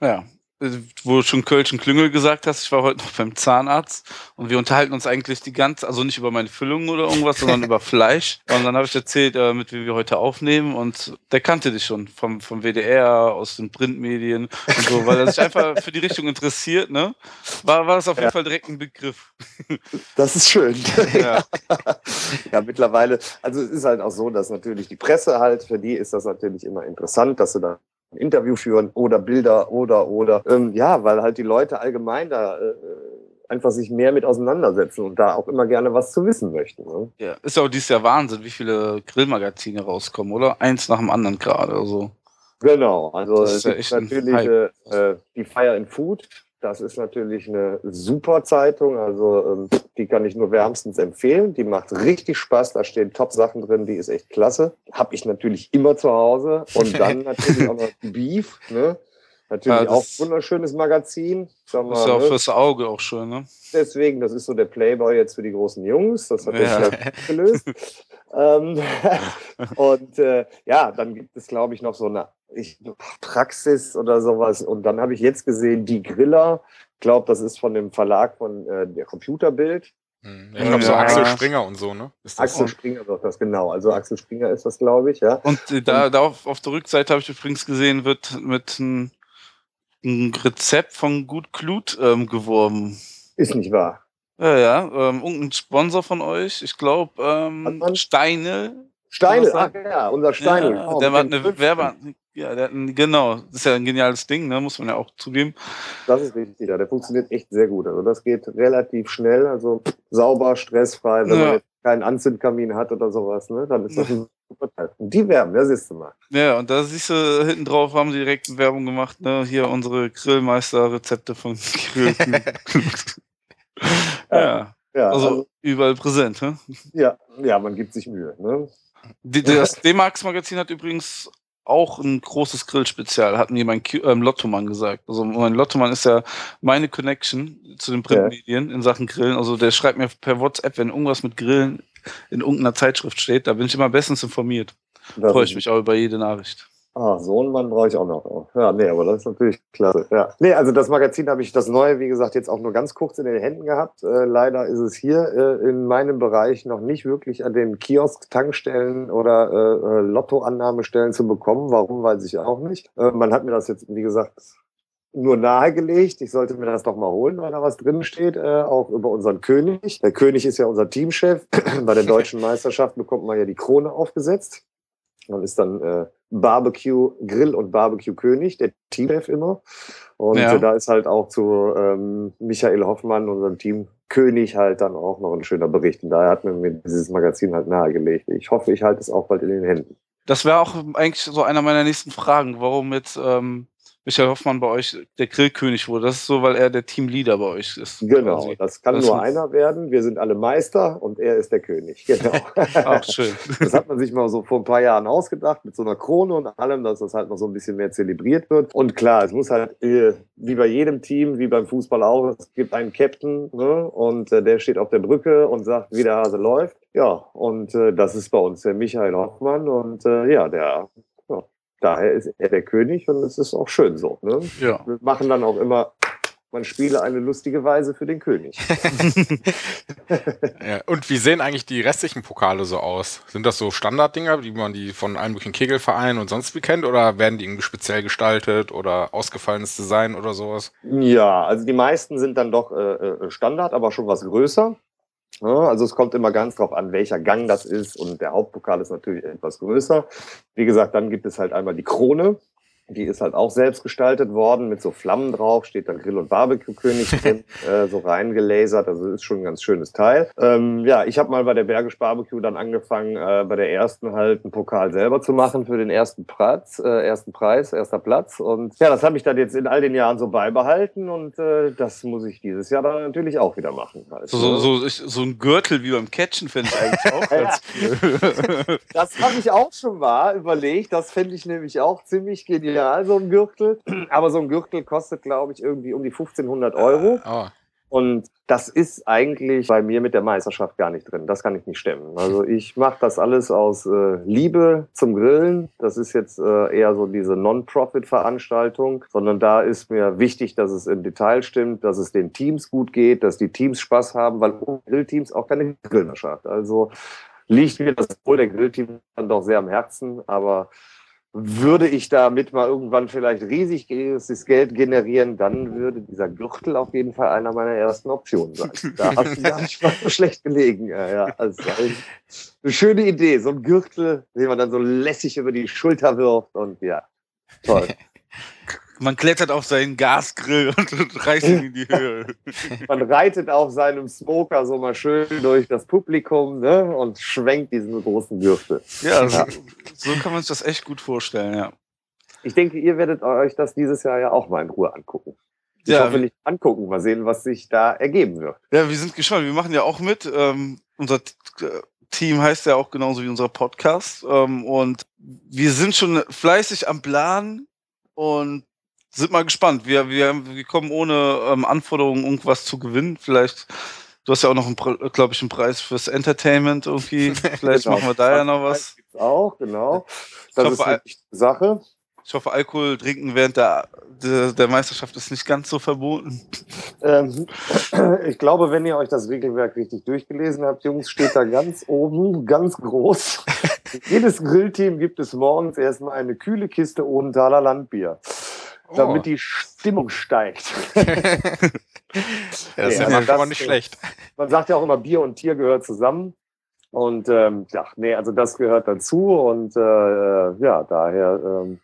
Speaker 1: Ja, wo du schon Kölschen Klüngel gesagt hast, ich war heute noch beim Zahnarzt und wir unterhalten uns eigentlich die ganze, also nicht über meine Füllung oder irgendwas, sondern über Fleisch. Und dann habe ich erzählt, äh, mit wem wir heute aufnehmen und der kannte dich schon vom, vom WDR, aus den Printmedien und so, weil er sich einfach für die Richtung interessiert, ne? War, war das auf jeden ja. Fall direkt ein Begriff.
Speaker 3: Das ist schön. Ja. ja, mittlerweile, also es ist halt auch so, dass natürlich die Presse halt, für die ist das natürlich immer interessant, dass du da Interview führen oder Bilder oder oder ähm, ja, weil halt die Leute allgemein da äh, einfach sich mehr mit auseinandersetzen und da auch immer gerne was zu wissen möchten. Ne?
Speaker 1: Ja, ist ja auch dieses Jahr Wahnsinn, wie viele Grillmagazine rauskommen, oder? Eins nach dem anderen gerade. Also.
Speaker 3: Genau, also
Speaker 1: Das
Speaker 3: es
Speaker 1: ist ja
Speaker 3: natürlich äh, äh, die Fire in Food. Das ist natürlich eine super Zeitung. Also ähm, die kann ich nur wärmstens empfehlen. Die macht richtig Spaß. Da stehen Top-Sachen drin. Die ist echt klasse. Hab ich natürlich immer zu Hause. Und dann natürlich auch noch Beef. Ne? Natürlich
Speaker 1: Ja,
Speaker 3: auch ein wunderschönes Magazin. Sag
Speaker 1: Ist ja
Speaker 3: mal,
Speaker 1: auch
Speaker 3: ne?
Speaker 1: fürs Auge auch schön, ne?
Speaker 3: Deswegen, das ist so der Playboy jetzt für die großen Jungs. Das hat
Speaker 1: Ja.
Speaker 3: vielleicht gelöst. ähm, und äh, ja, dann gibt es, glaube ich, noch so eine ich, Praxis oder sowas. Und dann habe ich jetzt gesehen, die Griller. Ich glaube, das ist von dem Verlag von äh, der Computerbild.
Speaker 2: Hm, Ich glaube, so
Speaker 1: Ja.
Speaker 2: Axel Springer und so, ne? Ist das
Speaker 3: Axel Springer doch das genau. Also Axel Springer ist das, glaube ich, ja.
Speaker 1: Und äh, da, da auf, auf der Rückseite habe ich übrigens gesehen, wird mit einem ein Rezept von Gut Klut ähm, geworben.
Speaker 3: Ist nicht wahr.
Speaker 1: Ja, ja. Ähm, irgendein Sponsor von euch, ich glaube, ähm? Steine.
Speaker 3: Steine, ach ja, unser Steine.
Speaker 1: Ja,
Speaker 3: genau,
Speaker 1: der hat eine. Werbe. Ja, der genau. Das ist ja ein geniales Ding, ne? muss man ja auch zugeben.
Speaker 3: Das ist richtig, ja. Der funktioniert echt sehr gut. Also das geht relativ schnell, also sauber, stressfrei. Wenn
Speaker 1: Ja.
Speaker 3: man jetzt keinen Anzündkamin hat oder sowas, ne, dann ist das ein Und die werben, das siehst du mal.
Speaker 1: Ja, und da siehst du, hinten drauf haben sie direkt Werbung gemacht, ne? Hier unsere Grillmeister-Rezepte von Grill. ja,
Speaker 3: Ja,
Speaker 1: also,
Speaker 3: also,
Speaker 1: überall präsent, ne?
Speaker 3: ja, ja, man gibt sich Mühe. Ne?
Speaker 1: Das D-Max-Magazin hat übrigens auch ein großes Grillspezial, hat mir mein ähm, Lottomann gesagt. Also mein Lottomann ist ja meine Connection zu den Printmedien in Sachen Grillen. Also der schreibt mir per WhatsApp, wenn irgendwas mit Grillen in irgendeiner Zeitschrift steht, da bin ich immer bestens informiert.
Speaker 3: Das
Speaker 1: Freue ich mich auch über jede Nachricht.
Speaker 3: Ah, so einen Mann brauche ich auch noch. Ja, nee, aber das ist natürlich klasse. Ja. Nee, also das Magazin habe ich, das neue, wie gesagt, jetzt auch nur ganz kurz in den Händen gehabt. Äh, leider ist es hier äh, in meinem Bereich noch nicht wirklich an den Kiosk, Tankstellen oder äh, äh, Lottoannahmestellen zu bekommen. Warum, weiß ich auch nicht. Äh, man hat mir das jetzt, wie gesagt, nur nahegelegt. Ich sollte mir das doch mal holen, weil da was drin steht, äh, auch über unseren König. Der König ist ja unser Teamchef. Bei der deutschen Meisterschaft bekommt man ja die Krone aufgesetzt. Man ist dann äh, Barbecue Grill und Barbecue König, der Teamchef immer. Und
Speaker 1: Ja.
Speaker 3: äh, da ist halt auch zu ähm, Michael Hoffmann, unserem Team König, halt dann auch noch ein schöner Bericht. Und daher hat man mir dieses Magazin halt nahegelegt. Ich hoffe, ich halte es auch bald in den Händen.
Speaker 1: Das wäre auch eigentlich so einer meiner nächsten Fragen, warum jetzt ähm, Michael Hoffmann bei euch der Grillkönig wurde. Das ist so, weil er der Teamleader bei euch ist.
Speaker 3: Genau,
Speaker 1: quasi.
Speaker 3: das kann
Speaker 1: Das
Speaker 3: nur einer werden. Wir sind alle Meister und er ist der König. Genau.
Speaker 1: Auch schön.
Speaker 3: Das hat man sich mal so vor ein paar Jahren ausgedacht, mit so einer Krone und allem, dass das halt noch so ein bisschen mehr zelebriert wird. Und klar, es muss halt, äh, wie bei jedem Team, wie beim Fußball auch, es gibt einen Captain ne? und äh, der steht auf der Brücke und sagt, wie der Hase läuft. Ja, und äh, das ist bei uns der Michael Hoffmann und äh, ja, der, daher ist er der König und es ist auch schön so. Ne?
Speaker 1: Ja.
Speaker 3: Wir machen dann auch immer, man spiele eine lustige Weise für den König.
Speaker 2: Ja, und wie sehen eigentlich die restlichen Pokale so aus? Sind das so Standarddinger, wie man die von allen möglichen Kegelvereinen und sonst wie kennt? Oder werden die irgendwie speziell gestaltet oder ausgefallenes Design oder sowas?
Speaker 3: Ja, also die meisten sind dann doch äh, äh, Standard, aber schon was größer. Ja, also es kommt immer ganz drauf an, welcher Gang das ist und der Hauptpokal ist natürlich etwas größer. Wie gesagt, dann gibt es halt einmal die Krone. Die ist halt auch selbst gestaltet worden mit so Flammen drauf, steht dann Grill- und Barbecue-König drin, äh, so reingelasert. Also ist schon ein ganz schönes Teil. Ähm, ja, ich habe mal bei der Bergisch Barbecue dann angefangen, äh, bei der ersten halt einen Pokal selber zu machen für den ersten Platz, äh, ersten Preis, erster Platz. Und ja, das habe ich dann jetzt in all den Jahren so beibehalten und äh, das muss ich dieses Jahr dann natürlich auch wieder machen. Halt,
Speaker 1: So, so, so, so ein Gürtel wie beim Catchen fände ich eigentlich auch ganz cool.
Speaker 3: Das habe ich auch schon mal überlegt. Das fände ich nämlich auch ziemlich genial, so ein Gürtel. Aber so ein Gürtel kostet, glaube ich, irgendwie um die 1500 Euro.
Speaker 2: Oh,
Speaker 3: Und das ist eigentlich bei mir mit der Meisterschaft gar nicht drin. Das kann ich nicht stemmen. Also ich mache das alles aus äh, Liebe zum Grillen. Das ist jetzt äh, eher so diese Non-Profit-Veranstaltung, sondern da ist mir wichtig, dass es im Detail stimmt, dass es den Teams gut geht, dass die Teams Spaß haben, weil ohne Grillteams auch keine Grillmannschaft. Also liegt mir das Wohl der Grillteams dann doch sehr am Herzen, aber würde ich damit mal irgendwann vielleicht riesig das Geld generieren, dann würde dieser Gürtel auf jeden Fall einer meiner ersten Optionen sein. Da hast du gar nicht mal so schlecht gelegen. Ja, ja. Also eine schöne Idee, so ein Gürtel, den man dann so lässig über die Schulter wirft und ja, toll.
Speaker 1: Man klettert auf seinen Gasgrill und, und reißt ihn in die Höhe.
Speaker 3: Man reitet auf seinem Smoker so mal schön durch das Publikum ne, und schwenkt diesen großen Gürtel.
Speaker 1: Ja, so, so kann man sich das echt gut vorstellen, ja.
Speaker 3: ich denke, ihr werdet euch das dieses Jahr ja auch mal in Ruhe angucken. Ich
Speaker 1: Ja,
Speaker 3: hoffe nicht angucken, mal sehen, was sich da ergeben wird.
Speaker 1: Ja, wir sind gespannt. Wir machen ja auch mit. Ähm, unser äh, Team heißt ja auch genauso wie unser Podcast. Ähm, und wir sind schon fleißig am Plan und sind mal gespannt. Wir, wir, wir kommen ohne ähm, Anforderungen, irgendwas zu gewinnen. Vielleicht, du hast ja auch noch, glaube ich, einen Preis fürs Entertainment irgendwie. Vielleicht
Speaker 3: Genau.
Speaker 1: machen wir da ja noch was.
Speaker 3: Auch, genau. Das
Speaker 1: hoffe,
Speaker 3: ist eine wichtige Sache.
Speaker 1: Ich hoffe, Alkohol trinken während der, der, der Meisterschaft ist nicht ganz so verboten.
Speaker 3: Ähm, ich glaube, wenn ihr euch das Regelwerk richtig durchgelesen habt, Jungs, steht da ganz oben, ganz groß. Jedes Grillteam gibt es morgens erstmal eine kühle Kiste Odenthaler Landbier,
Speaker 2: Oh.
Speaker 3: damit die Stimmung steigt.
Speaker 2: Ja, das ist
Speaker 3: Ja,
Speaker 2: ja
Speaker 3: also
Speaker 2: schon mal
Speaker 3: das,
Speaker 2: nicht
Speaker 3: äh,
Speaker 2: schlecht.
Speaker 3: Man sagt ja auch immer, Bier und Tier gehört zusammen. Und ähm, ja, nee, also das gehört dazu. Und äh, äh, ja, daher ähm,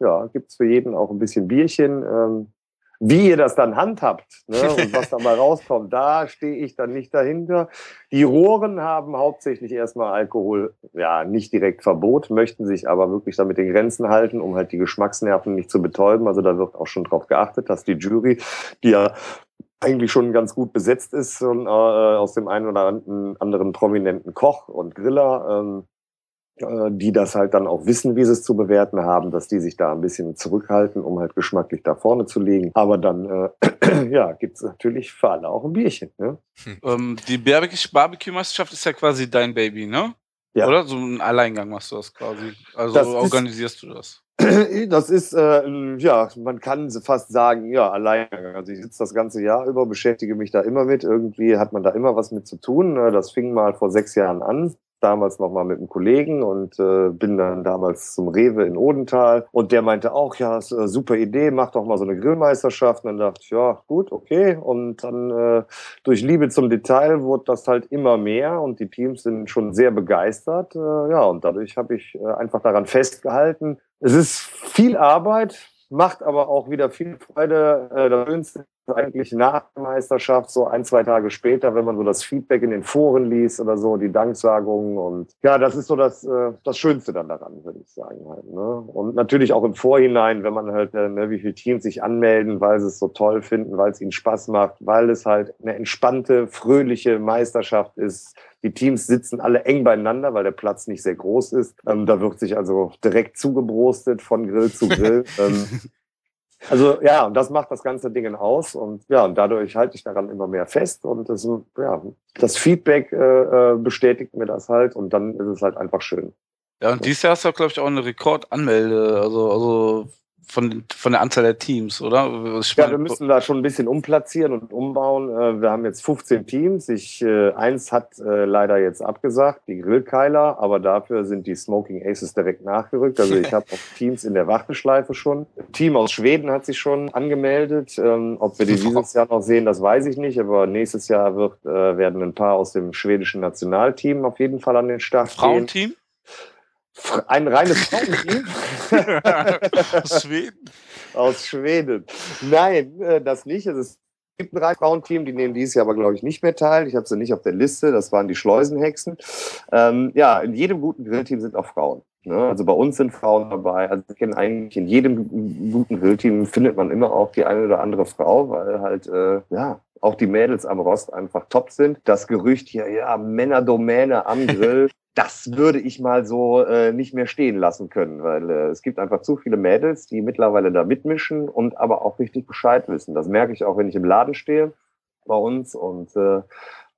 Speaker 3: ja, gibt's für jeden auch ein bisschen Bierchen. Ähm, wie ihr das dann handhabt ne, und was dabei rauskommt, da stehe ich dann nicht dahinter. Die Rohren haben hauptsächlich erstmal Alkohol, ja, nicht direkt Verbot, möchten sich aber wirklich damit den Grenzen halten, um halt die Geschmacksnerven nicht zu betäuben. Also da wird auch schon drauf geachtet, dass die Jury, die ja eigentlich schon ganz gut besetzt ist und, äh, aus dem einen oder an- anderen prominenten Koch und Griller, ähm, äh, die das halt dann auch wissen, wie sie es zu bewerten haben, dass die sich da ein bisschen zurückhalten, um halt geschmacklich da vorne zu liegen. Aber dann, äh, ja, gibt's natürlich für alle auch ein Bierchen. Ne?
Speaker 1: Ähm, die Barbecue- Barbecue-Meisterschaft ist ja quasi dein Baby, ne?
Speaker 3: Ja.
Speaker 1: Oder? So ein Alleingang machst du das quasi. Also
Speaker 3: Das ist-
Speaker 1: organisierst du das.
Speaker 3: Das ist, äh, ja, man kann fast sagen, ja, allein. Also ich sitze das ganze Jahr über, beschäftige mich da immer mit. Irgendwie hat man da immer was mit zu tun. Äh, Das fing mal vor sechs Jahren an. Damals noch mal mit einem Kollegen und äh, bin dann damals zum Rewe in Odenthal und der meinte auch, ja, ist eine super Idee, mach doch mal so eine Grillmeisterschaft. Und dann dachte ich, ja, gut, okay. Und dann äh, durch Liebe zum Detail wurde das halt immer mehr und die Teams sind schon sehr begeistert. Äh, ja, und dadurch habe ich äh, einfach daran festgehalten. Es ist viel Arbeit, macht aber auch wieder viel Freude. Äh, das Schönste eigentlich nach der Meisterschaft, so ein, zwei Tage später, wenn man so das Feedback in den Foren liest oder so, die Danksagungen und ja, das ist so das, äh, das Schönste dann daran, würde ich sagen halt. Ne? Und natürlich auch im Vorhinein, wenn man halt, äh, ne, wie viele Teams sich anmelden, weil sie es so toll finden, weil es ihnen Spaß macht, weil es halt eine entspannte, fröhliche Meisterschaft ist. Die Teams sitzen alle eng beieinander, weil der Platz nicht sehr groß ist. Ähm, da wird sich also direkt zugebrostet von Grill zu Grill. ähm, also ja, und das macht das ganze Ding aus und ja, und dadurch halte ich daran immer mehr fest und das, ja, das Feedback äh, äh, bestätigt mir das halt und dann ist es halt einfach schön.
Speaker 1: Ja, und dieses Jahr hast du, glaube ich, auch eine Rekordanmelde, also, also von, von der Anzahl der Teams, oder? Ich
Speaker 3: Ja,
Speaker 1: meine,
Speaker 3: wir müssen da schon ein bisschen umplatzieren und umbauen. Äh, Wir haben jetzt 15 Teams. Ich, äh, eins hat äh, leider jetzt abgesagt, die Grillkeiler, aber dafür sind die Smoking Aces direkt nachgerückt. Also ich habe auch Teams in der Warteschleife schon. Ein Team aus Schweden hat sich schon angemeldet. Ähm, Ob wir die dieses Jahr noch sehen, das weiß ich nicht. Aber nächstes Jahr wird, werden ein paar aus dem schwedischen Nationalteam auf jeden Fall an den Start gehen.
Speaker 1: Frauenteam?
Speaker 3: Ein reines Frauenteam.
Speaker 1: Aus Schweden?
Speaker 3: aus Schweden. Nein, äh, das nicht. Es gibt ein rein Frauenteam, die nehmen dieses Jahr aber, glaube ich, nicht mehr teil. Ich habe sie nicht auf der Liste. Das waren die Schleusenhexen. Ähm, ja, in jedem guten Grillteam sind auch Frauen. Ne? Also bei uns sind Frauen dabei. Also ich kenne eigentlich in jedem gu- guten Grillteam findet man immer auch die eine oder andere Frau, weil halt, äh, ja, auch die Mädels am Rost einfach top sind. Das Gerücht hier, ja, Männerdomäne am Grill, das würde ich mal so äh, nicht mehr stehen lassen können, weil äh, es gibt einfach zu viele Mädels, die mittlerweile da mitmischen und aber auch richtig Bescheid wissen. Das merke ich auch, wenn ich im Laden stehe bei uns und äh,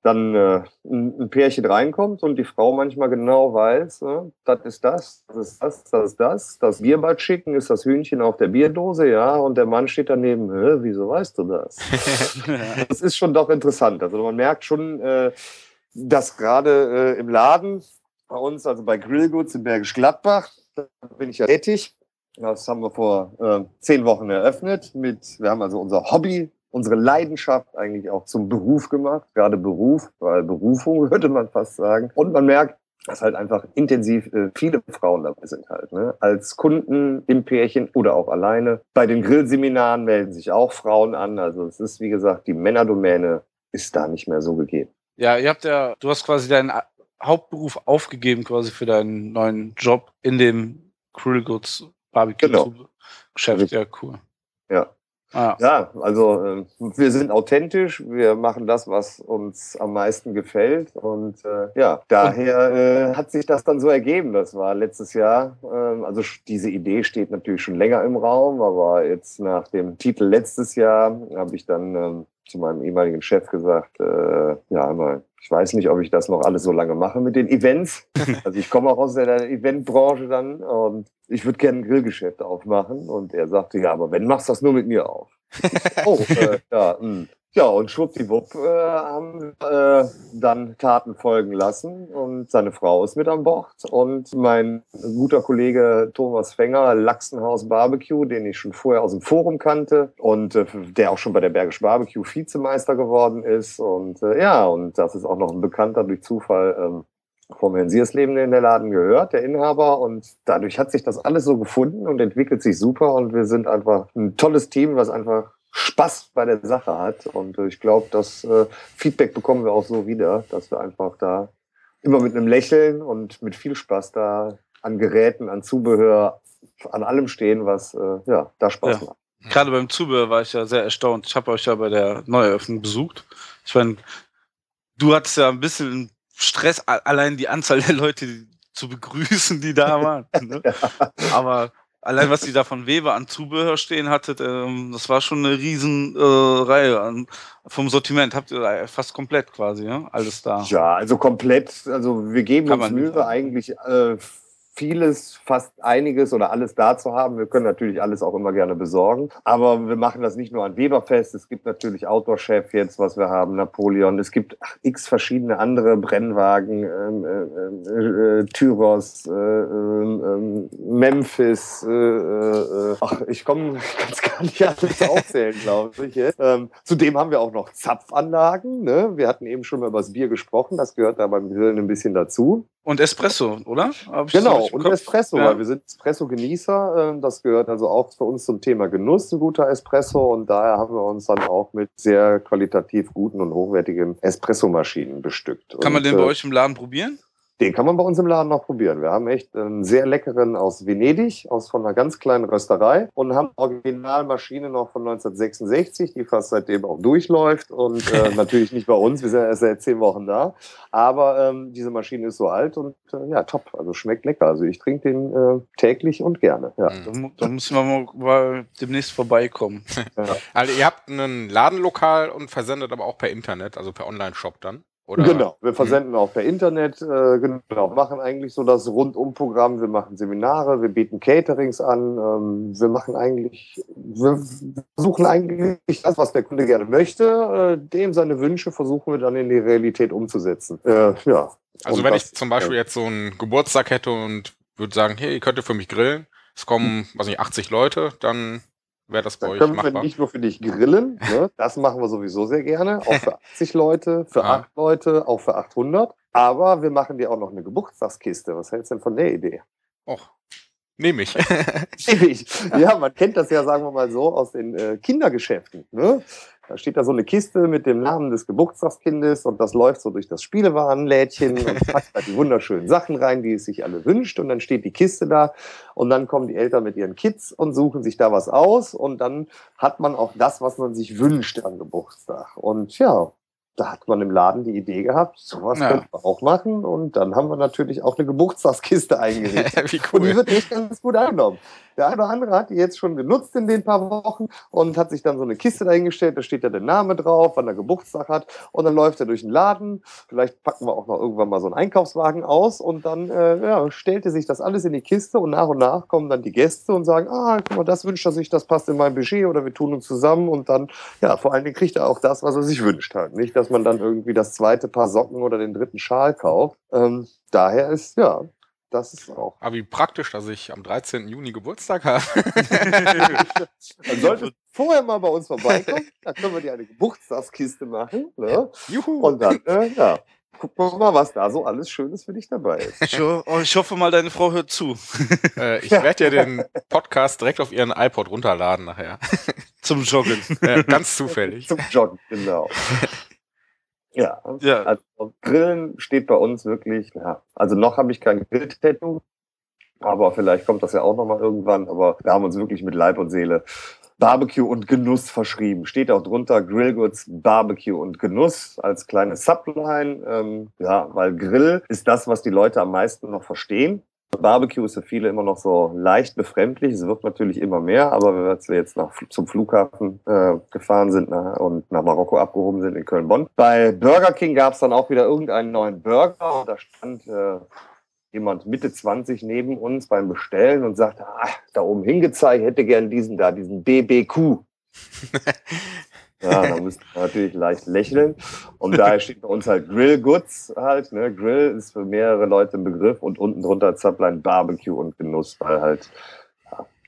Speaker 3: dann äh, ein, Pärchen reinkommt und die Frau manchmal genau weiß, ne, das ist das, das ist das, das ist das. Das Bierbad schicken ist das Hühnchen auf der Bierdose, ja, und der Mann steht daneben, wieso weißt du das? das ist schon doch interessant. Also man merkt schon, äh, dass gerade äh, im Laden bei uns, also bei Grillgoods in Bergisch Gladbach, da bin ich ja tätig. Das haben wir vor äh, zehn Wochen eröffnet. Mit, wir haben also unser Hobby, unsere Leidenschaft eigentlich auch zum Beruf gemacht. Gerade Beruf, weil Berufung würde man fast sagen. Und man merkt, dass halt einfach intensiv äh, viele Frauen dabei sind halt. Ne? Als Kunden im Pärchen oder auch alleine. Bei den Grillseminaren melden sich auch Frauen an. Also es ist, wie gesagt, die Männerdomäne ist da nicht mehr so gegeben.
Speaker 1: Ja, ihr habt ja, du hast quasi deinen Hauptberuf aufgegeben, quasi für deinen neuen Job in dem Grill Goods Barbecue-Geschäft, ja, cool.
Speaker 3: Ja. Ah. Ja, also äh, wir sind authentisch, wir machen das, was uns am meisten gefällt und äh, ja, daher äh, hat sich das dann so ergeben. Das war letztes Jahr, ähm, also diese Idee steht natürlich schon länger im Raum, aber jetzt nach dem Titel letztes Jahr habe ich dann ähm, zu meinem ehemaligen Chef gesagt, äh, ja, einmal ich weiß nicht, ob ich das noch alles so lange mache mit den Events. Also ich komme auch aus der Eventbranche dann und ich würde gerne ein Grillgeschäft aufmachen. Und er sagte, ja, aber wenn, machst du das nur mit mir auf. oh, äh, ja, mh. Ja, und schwuppdiwupp äh, haben äh, dann Taten folgen lassen und seine Frau ist mit an Bord und mein guter Kollege Thomas Fänger, Lachsenhaus Barbecue, den ich schon vorher aus dem Forum kannte und äh, der auch schon bei der Bergisch Barbecue Vizemeister geworden ist und äh, ja, und das ist auch noch ein Bekannter durch Zufall ähm, vom Herrn Siersleben in der Laden gehört, der Inhaber. Und dadurch hat sich das alles so gefunden und entwickelt sich super. Und wir sind einfach ein tolles Team, was einfach Spaß bei der Sache hat. Und ich glaube, das äh, Feedback bekommen wir auch so wieder, dass wir einfach da immer mit einem Lächeln und mit viel Spaß da an Geräten, an Zubehör, an allem stehen, was äh, ja da Spaß ja. macht.
Speaker 1: Gerade beim Zubehör war ich ja sehr erstaunt. Ich habe euch ja bei der Neueröffnung besucht. Ich meine, du hattest ja ein bisschen Stress, allein die Anzahl der Leute zu begrüßen, die da waren. Ne? ja. Aber allein was die da von Weber an Zubehör stehen hattet, ähm, das war schon eine riesen äh, Reihe an, vom Sortiment. Habt ihr fast komplett quasi, ja? alles da?
Speaker 3: Ja, also komplett. Also wir geben Kann uns Mühe eigentlich äh, vieles, fast einiges oder alles da zu haben. Wir können natürlich alles auch immer gerne besorgen. Aber wir machen das nicht nur an Weberfest. Es gibt natürlich Outdoor-Chef jetzt, was wir haben, Napoleon. Es gibt x verschiedene andere Brennwagen, ähm, äh, äh, äh Tyros, äh, ähm, ähm, Memphis. Äh, äh, ach, ich komme ganz gar nicht alles aufzählen, glaube ich. Ähm, zudem haben wir auch noch Zapfanlagen. Ne? Wir hatten eben schon mal über das Bier gesprochen. Das gehört da beim Grillen ein bisschen dazu.
Speaker 1: Und Espresso, oder?
Speaker 3: Genau, und Espresso, ja. weil wir sind Espresso-Genießer. Ähm, das gehört also auch für uns zum Thema Genuss, ein guter Espresso. Und daher haben wir uns dann auch mit sehr qualitativ guten und hochwertigen Espresso-Maschinen bestückt.
Speaker 1: Kann man
Speaker 3: und,
Speaker 1: den bei äh, euch im Laden probieren?
Speaker 3: Den kann man bei uns im Laden noch probieren. Wir haben echt einen sehr leckeren aus Venedig, aus von einer ganz kleinen Rösterei und haben Originalmaschine noch von 1966, die fast seitdem auch durchläuft und äh, natürlich nicht bei uns, wir sind erst seit zehn Wochen da, aber ähm, diese Maschine ist so alt und äh, ja, top, also schmeckt lecker. Also ich trinke den äh, täglich und gerne. Ja.
Speaker 1: Da, da müssen wir mal, mal demnächst vorbeikommen.
Speaker 2: Ja. Also ihr habt ein Ladenlokal und versendet aber auch per Internet, also per Online-Shop dann?
Speaker 3: Oder? Genau, wir hm. versenden auch per Internet, äh, genau, machen eigentlich so das Rundumprogramm. Wir machen Seminare, wir bieten Caterings an, ähm, wir machen eigentlich, wir versuchen eigentlich das, was der Kunde gerne möchte, äh, dem seine Wünsche versuchen wir dann in die Realität umzusetzen. Äh, ja.
Speaker 2: Also wenn das, ich zum Beispiel jetzt so einen Geburtstag hätte und würde sagen, hey, ihr könnt für mich grillen, es kommen, hm. weiß nicht, 80 Leute, dann wäre das bei
Speaker 3: dann
Speaker 2: euch
Speaker 3: können machbar. wir nicht nur für dich grillen, ne? das machen wir sowieso sehr gerne, auch für 80 Leute, für ah. 8 Leute, auch für 800. Aber wir machen dir auch noch eine Geburtstagskiste. Was hältst du denn von der Idee?
Speaker 2: Och, nehme ich.
Speaker 3: Nehme ich. Ja, man kennt das ja, sagen wir mal so, aus den äh, Kindergeschäften. Ne? Da steht da so eine Kiste mit dem Namen des Geburtstagskindes und das läuft so durch das Spielewarenlädchen und packt da die wunderschönen Sachen rein, die es sich alle wünscht. Und dann steht die Kiste da und dann kommen die Eltern mit ihren Kids und suchen sich da was aus und dann hat man auch das, was man sich wünscht am Geburtstag. Und ja, da hat man im Laden die Idee gehabt, sowas ja. könnte man auch machen. Und dann haben wir natürlich auch eine Geburtstagskiste eingerichtet. Wie cool. Und die wird echt ganz gut angenommen. Der eine oder andere hat die jetzt schon genutzt in den paar Wochen und hat sich dann so eine Kiste dahingestellt. Da steht ja der Name drauf, wann er Geburtstag hat. Und dann läuft er durch den Laden. Vielleicht packen wir auch noch irgendwann mal so einen Einkaufswagen aus. Und dann äh, ja, stellte sich das alles in die Kiste. Und nach und nach kommen dann die Gäste und sagen, ah, guck mal, das wünscht er sich, das passt in mein Budget. Oder wir tun uns zusammen. Und dann, ja, vor allen Dingen kriegt er auch das, was er sich wünscht halt. Nicht, dass man dann irgendwie das zweite Paar Socken oder den dritten Schal kauft. Ähm, daher ist, ja, das ist auch.
Speaker 2: Aber wie praktisch, dass ich am 13. Juni Geburtstag habe.
Speaker 3: Dann solltest vorher mal bei uns vorbeikommen. Dann können wir dir eine Geburtstagskiste machen. Ne? Juhu. Und dann, äh, ja, gucken wir mal, was da so alles Schönes für dich dabei ist.
Speaker 1: Ich, ho oh, ich hoffe mal, deine Frau hört zu.
Speaker 2: Äh, ich werde ja den Podcast direkt auf ihren iPod runterladen nachher.
Speaker 1: Zum Joggen.
Speaker 2: Äh, ganz zufällig.
Speaker 3: Zum Joggen, genau. Ja, ja. Also Grillen steht bei uns wirklich, ja, also noch habe ich kein Grill-Tattoo. Aber vielleicht kommt das ja auch nochmal irgendwann. Aber wir haben uns wirklich mit Leib und Seele Barbecue und Genuss verschrieben. Steht auch drunter Grillgoods Barbecue und Genuss als kleine Subline. Ähm, ja, weil Grill ist das, was die Leute am meisten noch verstehen. Barbecue ist für viele immer noch so leicht befremdlich. Es wird natürlich immer mehr, aber wenn wir jetzt nach, zum Flughafen äh, gefahren sind na, und nach Marokko abgehoben sind in Köln-Bonn. Bei Burger King gab es dann auch wieder irgendeinen neuen Burger und da stand äh, jemand Mitte 20 neben uns beim Bestellen und sagte, ah, da oben hingezeigt, hätte gern diesen da, diesen BBQ. ja, da müssten wir natürlich leicht lächeln. Und daher steht bei uns halt Grill Goods halt. Ne? Grill ist für mehrere Leute ein Begriff und unten drunter Subline Barbecue und Genuss, weil halt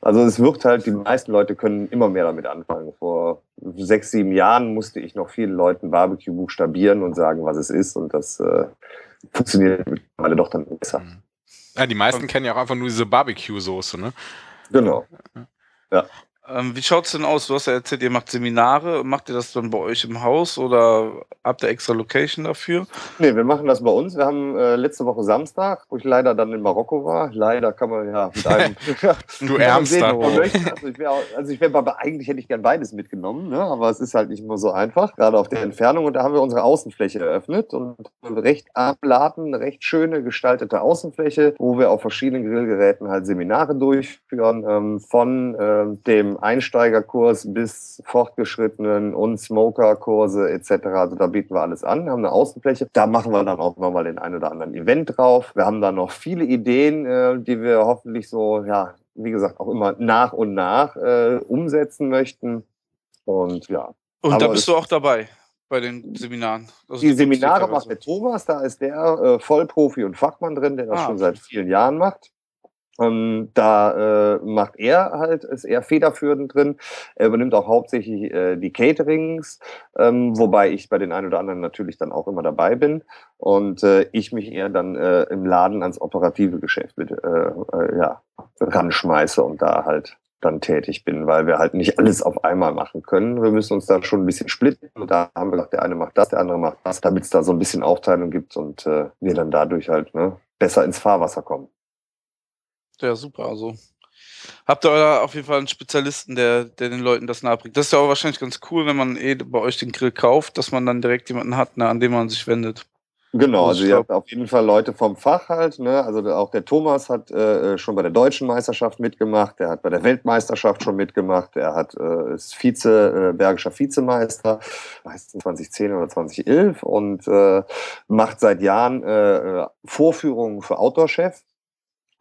Speaker 3: also es wirkt halt, die meisten Leute können immer mehr damit anfangen. Vor sechs, sieben Jahren musste ich noch vielen Leuten Barbecue buchstabieren und sagen, was es ist. Und das äh, funktioniert mittlerweile doch dann besser. Mhm.
Speaker 2: Ja, die meisten kennen ja auch einfach nur diese Barbecue-Soße, ne?
Speaker 3: Genau.
Speaker 1: Ja. Ähm, wie schaut es denn aus? Du hast ja erzählt, ihr macht Seminare. Macht ihr das dann bei euch im Haus oder habt ihr extra Location dafür?
Speaker 3: Nee, wir machen das bei uns. Wir haben äh, letzte Woche Samstag, wo ich leider dann in Marokko war. Leider kann man ja mit einem.
Speaker 2: du Ärmster.
Speaker 3: Also ich wäre also wär, eigentlich hätte ich gern beides mitgenommen, ne? aber es ist halt nicht immer so einfach, gerade auf der Entfernung. Und da haben wir unsere Außenfläche eröffnet und recht abladen, recht schöne gestaltete Außenfläche, wo wir auf verschiedenen Grillgeräten halt Seminare durchführen, ähm, von äh, dem Einsteigerkurs bis fortgeschrittenen und Smokerkurse etc. Also da bieten wir alles an, haben eine Außenfläche. Da machen wir dann auch nochmal den ein oder anderen Event drauf. Wir haben da noch viele Ideen, äh, die wir hoffentlich so, ja, wie gesagt, auch immer nach und nach äh, umsetzen möchten. Und ja.
Speaker 1: Und da bist du auch dabei bei den Seminaren.
Speaker 3: Also die Seminare macht der Thomas, da ist der äh, Vollprofi und Fachmann drin, der das ah, schon seit vielen Jahren macht. Ähm, da äh, macht er halt, ist er federführend drin. Er übernimmt auch hauptsächlich äh, die Caterings, ähm, wobei ich bei den einen oder anderen natürlich dann auch immer dabei bin und äh, ich mich eher dann äh, im Laden ans operative Geschäft mit, äh, äh, ja, ranschmeiße und da halt dann tätig bin, weil wir halt nicht alles auf einmal machen können. Wir müssen uns da schon ein bisschen splitten. Und da haben wir gesagt, der eine macht das, der andere macht das, damit es da so ein bisschen Aufteilung gibt und wir dann dadurch halt ne, besser ins Fahrwasser kommen.
Speaker 1: Ja, super. Also habt ihr da auf jeden Fall einen Spezialisten, der, der den Leuten das nahebringt. Das ist ja auch wahrscheinlich ganz cool, wenn man eh bei euch den Grill kauft, dass man dann direkt jemanden hat, ne, an dem man sich wendet.
Speaker 3: Genau, also ihr habt auf jeden Fall Leute vom Fach halt. Ne? Also auch der Thomas hat äh, schon bei der deutschen Meisterschaft mitgemacht, der hat bei der Weltmeisterschaft schon mitgemacht, er hat äh, ist Vize, äh, Bergischer Vizemeister, meistens 2010 oder 2011 und äh, macht seit Jahren äh, äh Vorführungen für Outdoor-Chef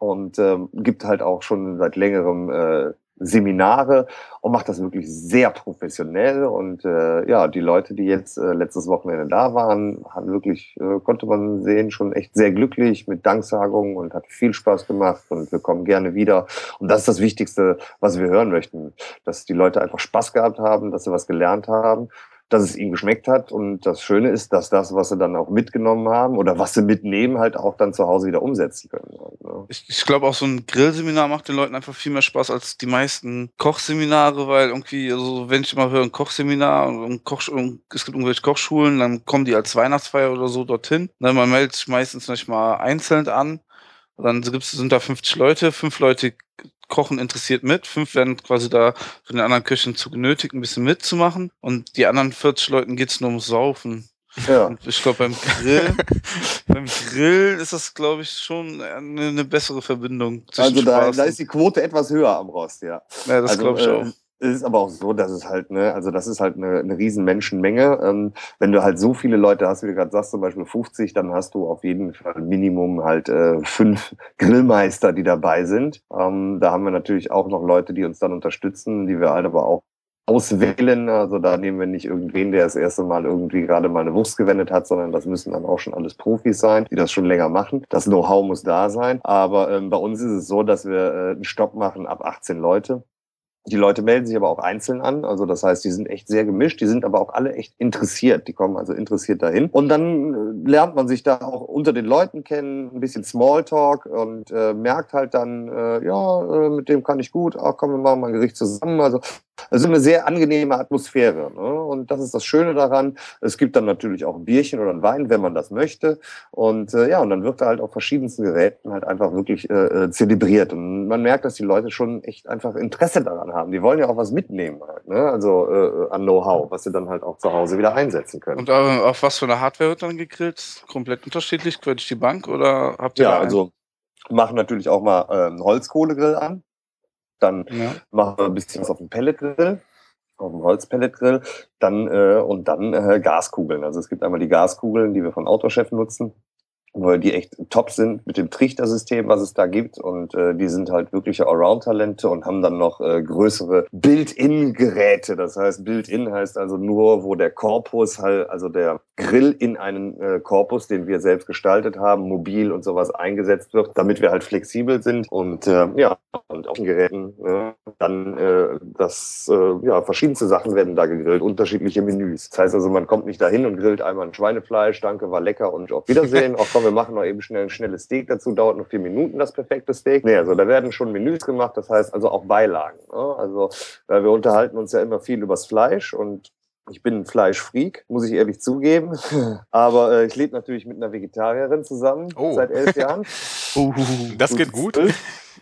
Speaker 3: und ähm, gibt halt auch schon seit längerem äh, Seminare und macht das wirklich sehr professionell. Und äh, ja, die Leute, die jetzt äh, letztes Wochenende da waren, haben wirklich, äh, konnte man sehen, schon echt sehr glücklich mit Danksagungen und hat viel Spaß gemacht und wir kommen gerne wieder. Und das ist das Wichtigste, was wir hören möchten, dass die Leute einfach Spaß gehabt haben, dass sie was gelernt haben dass es ihnen geschmeckt hat. Und das Schöne ist, dass das, was sie dann auch mitgenommen haben oder was sie mitnehmen, halt auch dann zu Hause wieder umsetzen können.
Speaker 1: Ne? Ich, ich glaube auch so ein Grillseminar macht den Leuten einfach viel mehr Spaß als die meisten Kochseminare, weil irgendwie, also wenn ich mal höre, ein Kochseminar und Koch, es gibt irgendwelche Kochschulen, dann kommen die als Weihnachtsfeier oder so dorthin. Dann man meldet sich meistens nicht mal einzeln an. Dann gibt's, sind da 50 Leute, fünf Leute Kochen interessiert mit. Fünf werden quasi da von den anderen Köchen zu genötigt, ein bisschen mitzumachen. Und die anderen 40 Leuten geht es nur ums Saufen. Ja. Und ich glaube, beim Grill, beim Grill ist das, glaube ich, schon eine, eine bessere Verbindung.
Speaker 3: Also da, da, ist die Quote etwas höher am Rost, ja.
Speaker 1: Ja, das also, glaube ich äh, auch.
Speaker 3: Es ist aber auch so, dass es halt, ne, also das ist halt eine, eine riesen Menschenmenge. Ähm, wenn du halt so viele Leute hast, wie du gerade sagst, zum Beispiel 50, dann hast du auf jeden Fall Minimum halt äh, fünf Grillmeister, die dabei sind. Ähm, da haben wir natürlich auch noch Leute, die uns dann unterstützen, die wir halt aber auch auswählen. Also da nehmen wir nicht irgendwen, der das erste Mal irgendwie gerade mal eine Wurst gewendet hat, sondern das müssen dann auch schon alles Profis sein, die das schon länger machen. Das Know-how muss da sein. Aber ähm, bei uns ist es so, dass wir äh, einen Stopp machen ab 18 Leute. Die Leute melden sich aber auch einzeln an. Also das heißt, die sind echt sehr gemischt. Die sind aber auch alle echt interessiert. Die kommen also interessiert dahin. Und dann äh, lernt man sich da auch unter den Leuten kennen, ein bisschen Smalltalk und äh, merkt halt dann, äh, ja, äh, mit dem kann ich gut. Ach, komm, wir machen mal ein Gericht zusammen. Also Also eine sehr angenehme Atmosphäre. Ne? Und das ist das Schöne daran. Es gibt dann natürlich auch ein Bierchen oder ein Wein, wenn man das möchte. Und äh, ja, und dann wird da halt auf verschiedensten Geräten halt einfach wirklich äh, äh, zelebriert. Und man merkt, dass die Leute schon echt einfach Interesse daran haben. Die wollen ja auch was mitnehmen halt, ne? Also äh, an Know-how, was sie dann halt auch zu Hause wieder einsetzen können.
Speaker 1: Und äh, auf was für eine Hardware wird dann gegrillt? Komplett unterschiedlich, quer durch die Bank oder habt ihr
Speaker 3: Ja,
Speaker 1: da einen?
Speaker 3: also machen natürlich auch mal äh, einen Holzkohlegrill an. Dann
Speaker 1: Ja.
Speaker 3: machen wir ein bisschen was auf dem Pelletgrill, auf dem Holzpelletgrill, dann äh, und dann äh, Gaskugeln. Also es gibt einmal die Gaskugeln, die wir von Autochef nutzen, weil die echt top sind mit dem Trichtersystem, was es da gibt. Und äh, die sind halt wirkliche Allround-Talente und haben dann noch äh, größere Build-in-Geräte. Das heißt, Build-in heißt also nur, wo der Korpus halt, also der Grill in einen äh, Korpus, den wir selbst gestaltet haben, mobil und sowas eingesetzt wird, damit wir halt flexibel sind. Und äh, ja, und auf den Geräten äh, dann äh, das, äh, ja, verschiedenste Sachen werden da gegrillt, unterschiedliche Menüs. Das heißt also, man kommt nicht dahin und grillt einmal ein Schweinefleisch, danke, war lecker und auf Wiedersehen. Auch komm, wir machen noch eben schnell ein schnelles Steak dazu, dauert noch vier Minuten das perfekte Steak. Nee, also da werden schon Menüs gemacht, das heißt also auch Beilagen. Ne? Also äh, wir unterhalten uns ja immer viel übers Fleisch und ich bin ein Fleischfreak, muss ich ehrlich zugeben. Aber äh, ich lebe natürlich mit einer Vegetarierin zusammen
Speaker 2: Oh.
Speaker 3: seit elf Jahren.
Speaker 2: Das geht gut.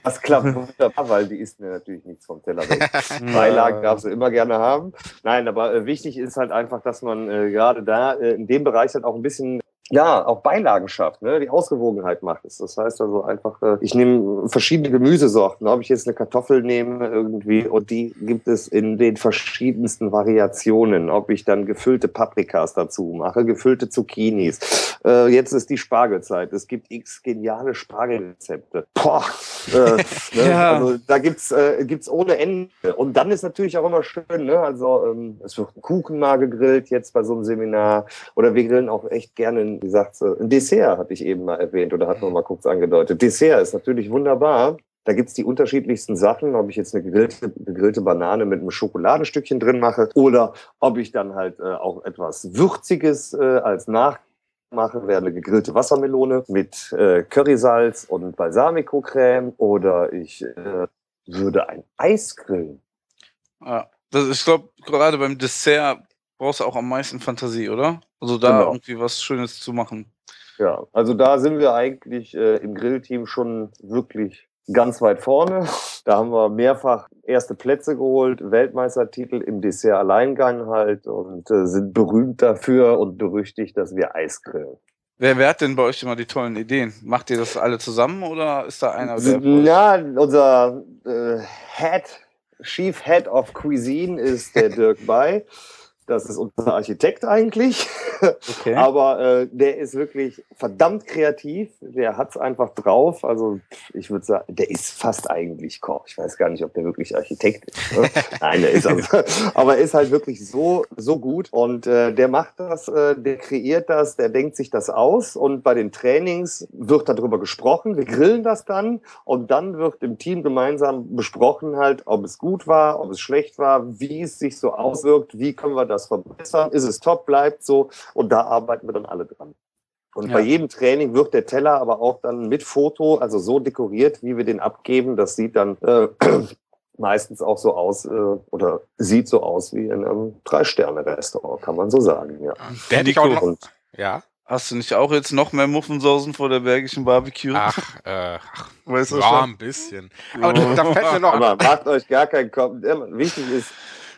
Speaker 3: Das klappt wunderbar, weil die isst mir natürlich nichts vom Teller weg. Beilagen darfst du immer gerne haben. Nein, aber äh, wichtig ist halt einfach, dass man äh, gerade da äh, in dem Bereich halt auch ein bisschen ja, auch Beilagen schafft, ne? die Ausgewogenheit macht es. Das heißt also einfach, äh, ich nehme verschiedene Gemüsesorten. Ob ich jetzt eine Kartoffel nehme irgendwie und die gibt es in den verschiedensten Variationen. Ob ich dann gefüllte Paprikas dazu mache, gefüllte Zucchinis. Äh, jetzt ist die Spargelzeit. Es gibt x geniale Spargelrezepte. Boah, äh, ne?
Speaker 1: Ja.
Speaker 3: Also da gibt's äh, gibt's ohne Ende. Und dann ist natürlich auch immer schön, ne? Also ähm, es wird ein Kuchen mal gegrillt jetzt bei so einem Seminar oder wir grillen auch echt gerne, wie gesagt, so ein Dessert hatte ich eben mal erwähnt oder hat man mal kurz angedeutet. Dessert ist natürlich wunderbar. Da gibt's die unterschiedlichsten Sachen, ob ich jetzt eine gegrillte, gegrillte Banane mit einem Schokoladenstückchen drin mache oder ob ich dann halt äh, auch etwas Würziges äh, als Nach mache, wäre eine gegrillte Wassermelone mit äh, Currysalz und Balsamico-Creme oder ich äh, würde ein Eis grillen.
Speaker 1: Ja. Das, ich glaube, gerade beim Dessert brauchst du auch am meisten Fantasie, oder? Also da
Speaker 3: Genau.
Speaker 1: irgendwie was Schönes zu machen.
Speaker 3: Ja, also da sind wir eigentlich äh, im Grillteam schon wirklich ganz weit vorne. Da haben wir mehrfach erste Plätze geholt, Weltmeistertitel im Dessert Alleingang halt und äh, sind berühmt dafür und berüchtigt, dass wir Eis grillen.
Speaker 1: Wer, wer hat denn bei euch immer die tollen Ideen? Macht ihr das alle zusammen oder ist da einer, der.
Speaker 3: Ja, unser äh, Head, Chief Head of Cuisine ist der Dirk Bay. Das ist unser Architekt eigentlich.
Speaker 1: Okay.
Speaker 3: Aber äh, der ist wirklich verdammt kreativ. Der hat's einfach drauf. Also ich würde sagen, der ist fast eigentlich Koch. Ich weiß gar nicht, ob der wirklich Architekt ist. Ne? Nein, der ist aber er ist halt wirklich so so gut und äh, der macht das, äh, der kreiert das, der denkt sich das aus und bei den Trainings wird darüber gesprochen. Wir grillen das dann und dann wird im Team gemeinsam besprochen halt, ob es gut war, ob es schlecht war, wie es sich so auswirkt, wie können wir das verbessern, ist es top, bleibt so und da arbeiten wir dann alle dran. Und
Speaker 1: Ja.
Speaker 3: bei jedem Training wird der Teller aber auch dann mit Foto, also so dekoriert, wie wir den abgeben. Das sieht dann äh, meistens auch so aus äh, oder sieht so aus wie in einem Drei-Sterne-Restaurant, kann man so sagen. Ja.
Speaker 2: Der hätte ich auch noch. Ja.
Speaker 1: Hast du nicht auch jetzt noch mehr Muffensausen vor der bergischen Barbecue?
Speaker 2: Ach, äh, ach
Speaker 1: weißt du
Speaker 2: ja,
Speaker 1: schon?
Speaker 2: ein bisschen. Aber da, fällt mir noch.
Speaker 3: aber macht euch gar keinen Kopf. Wichtig ist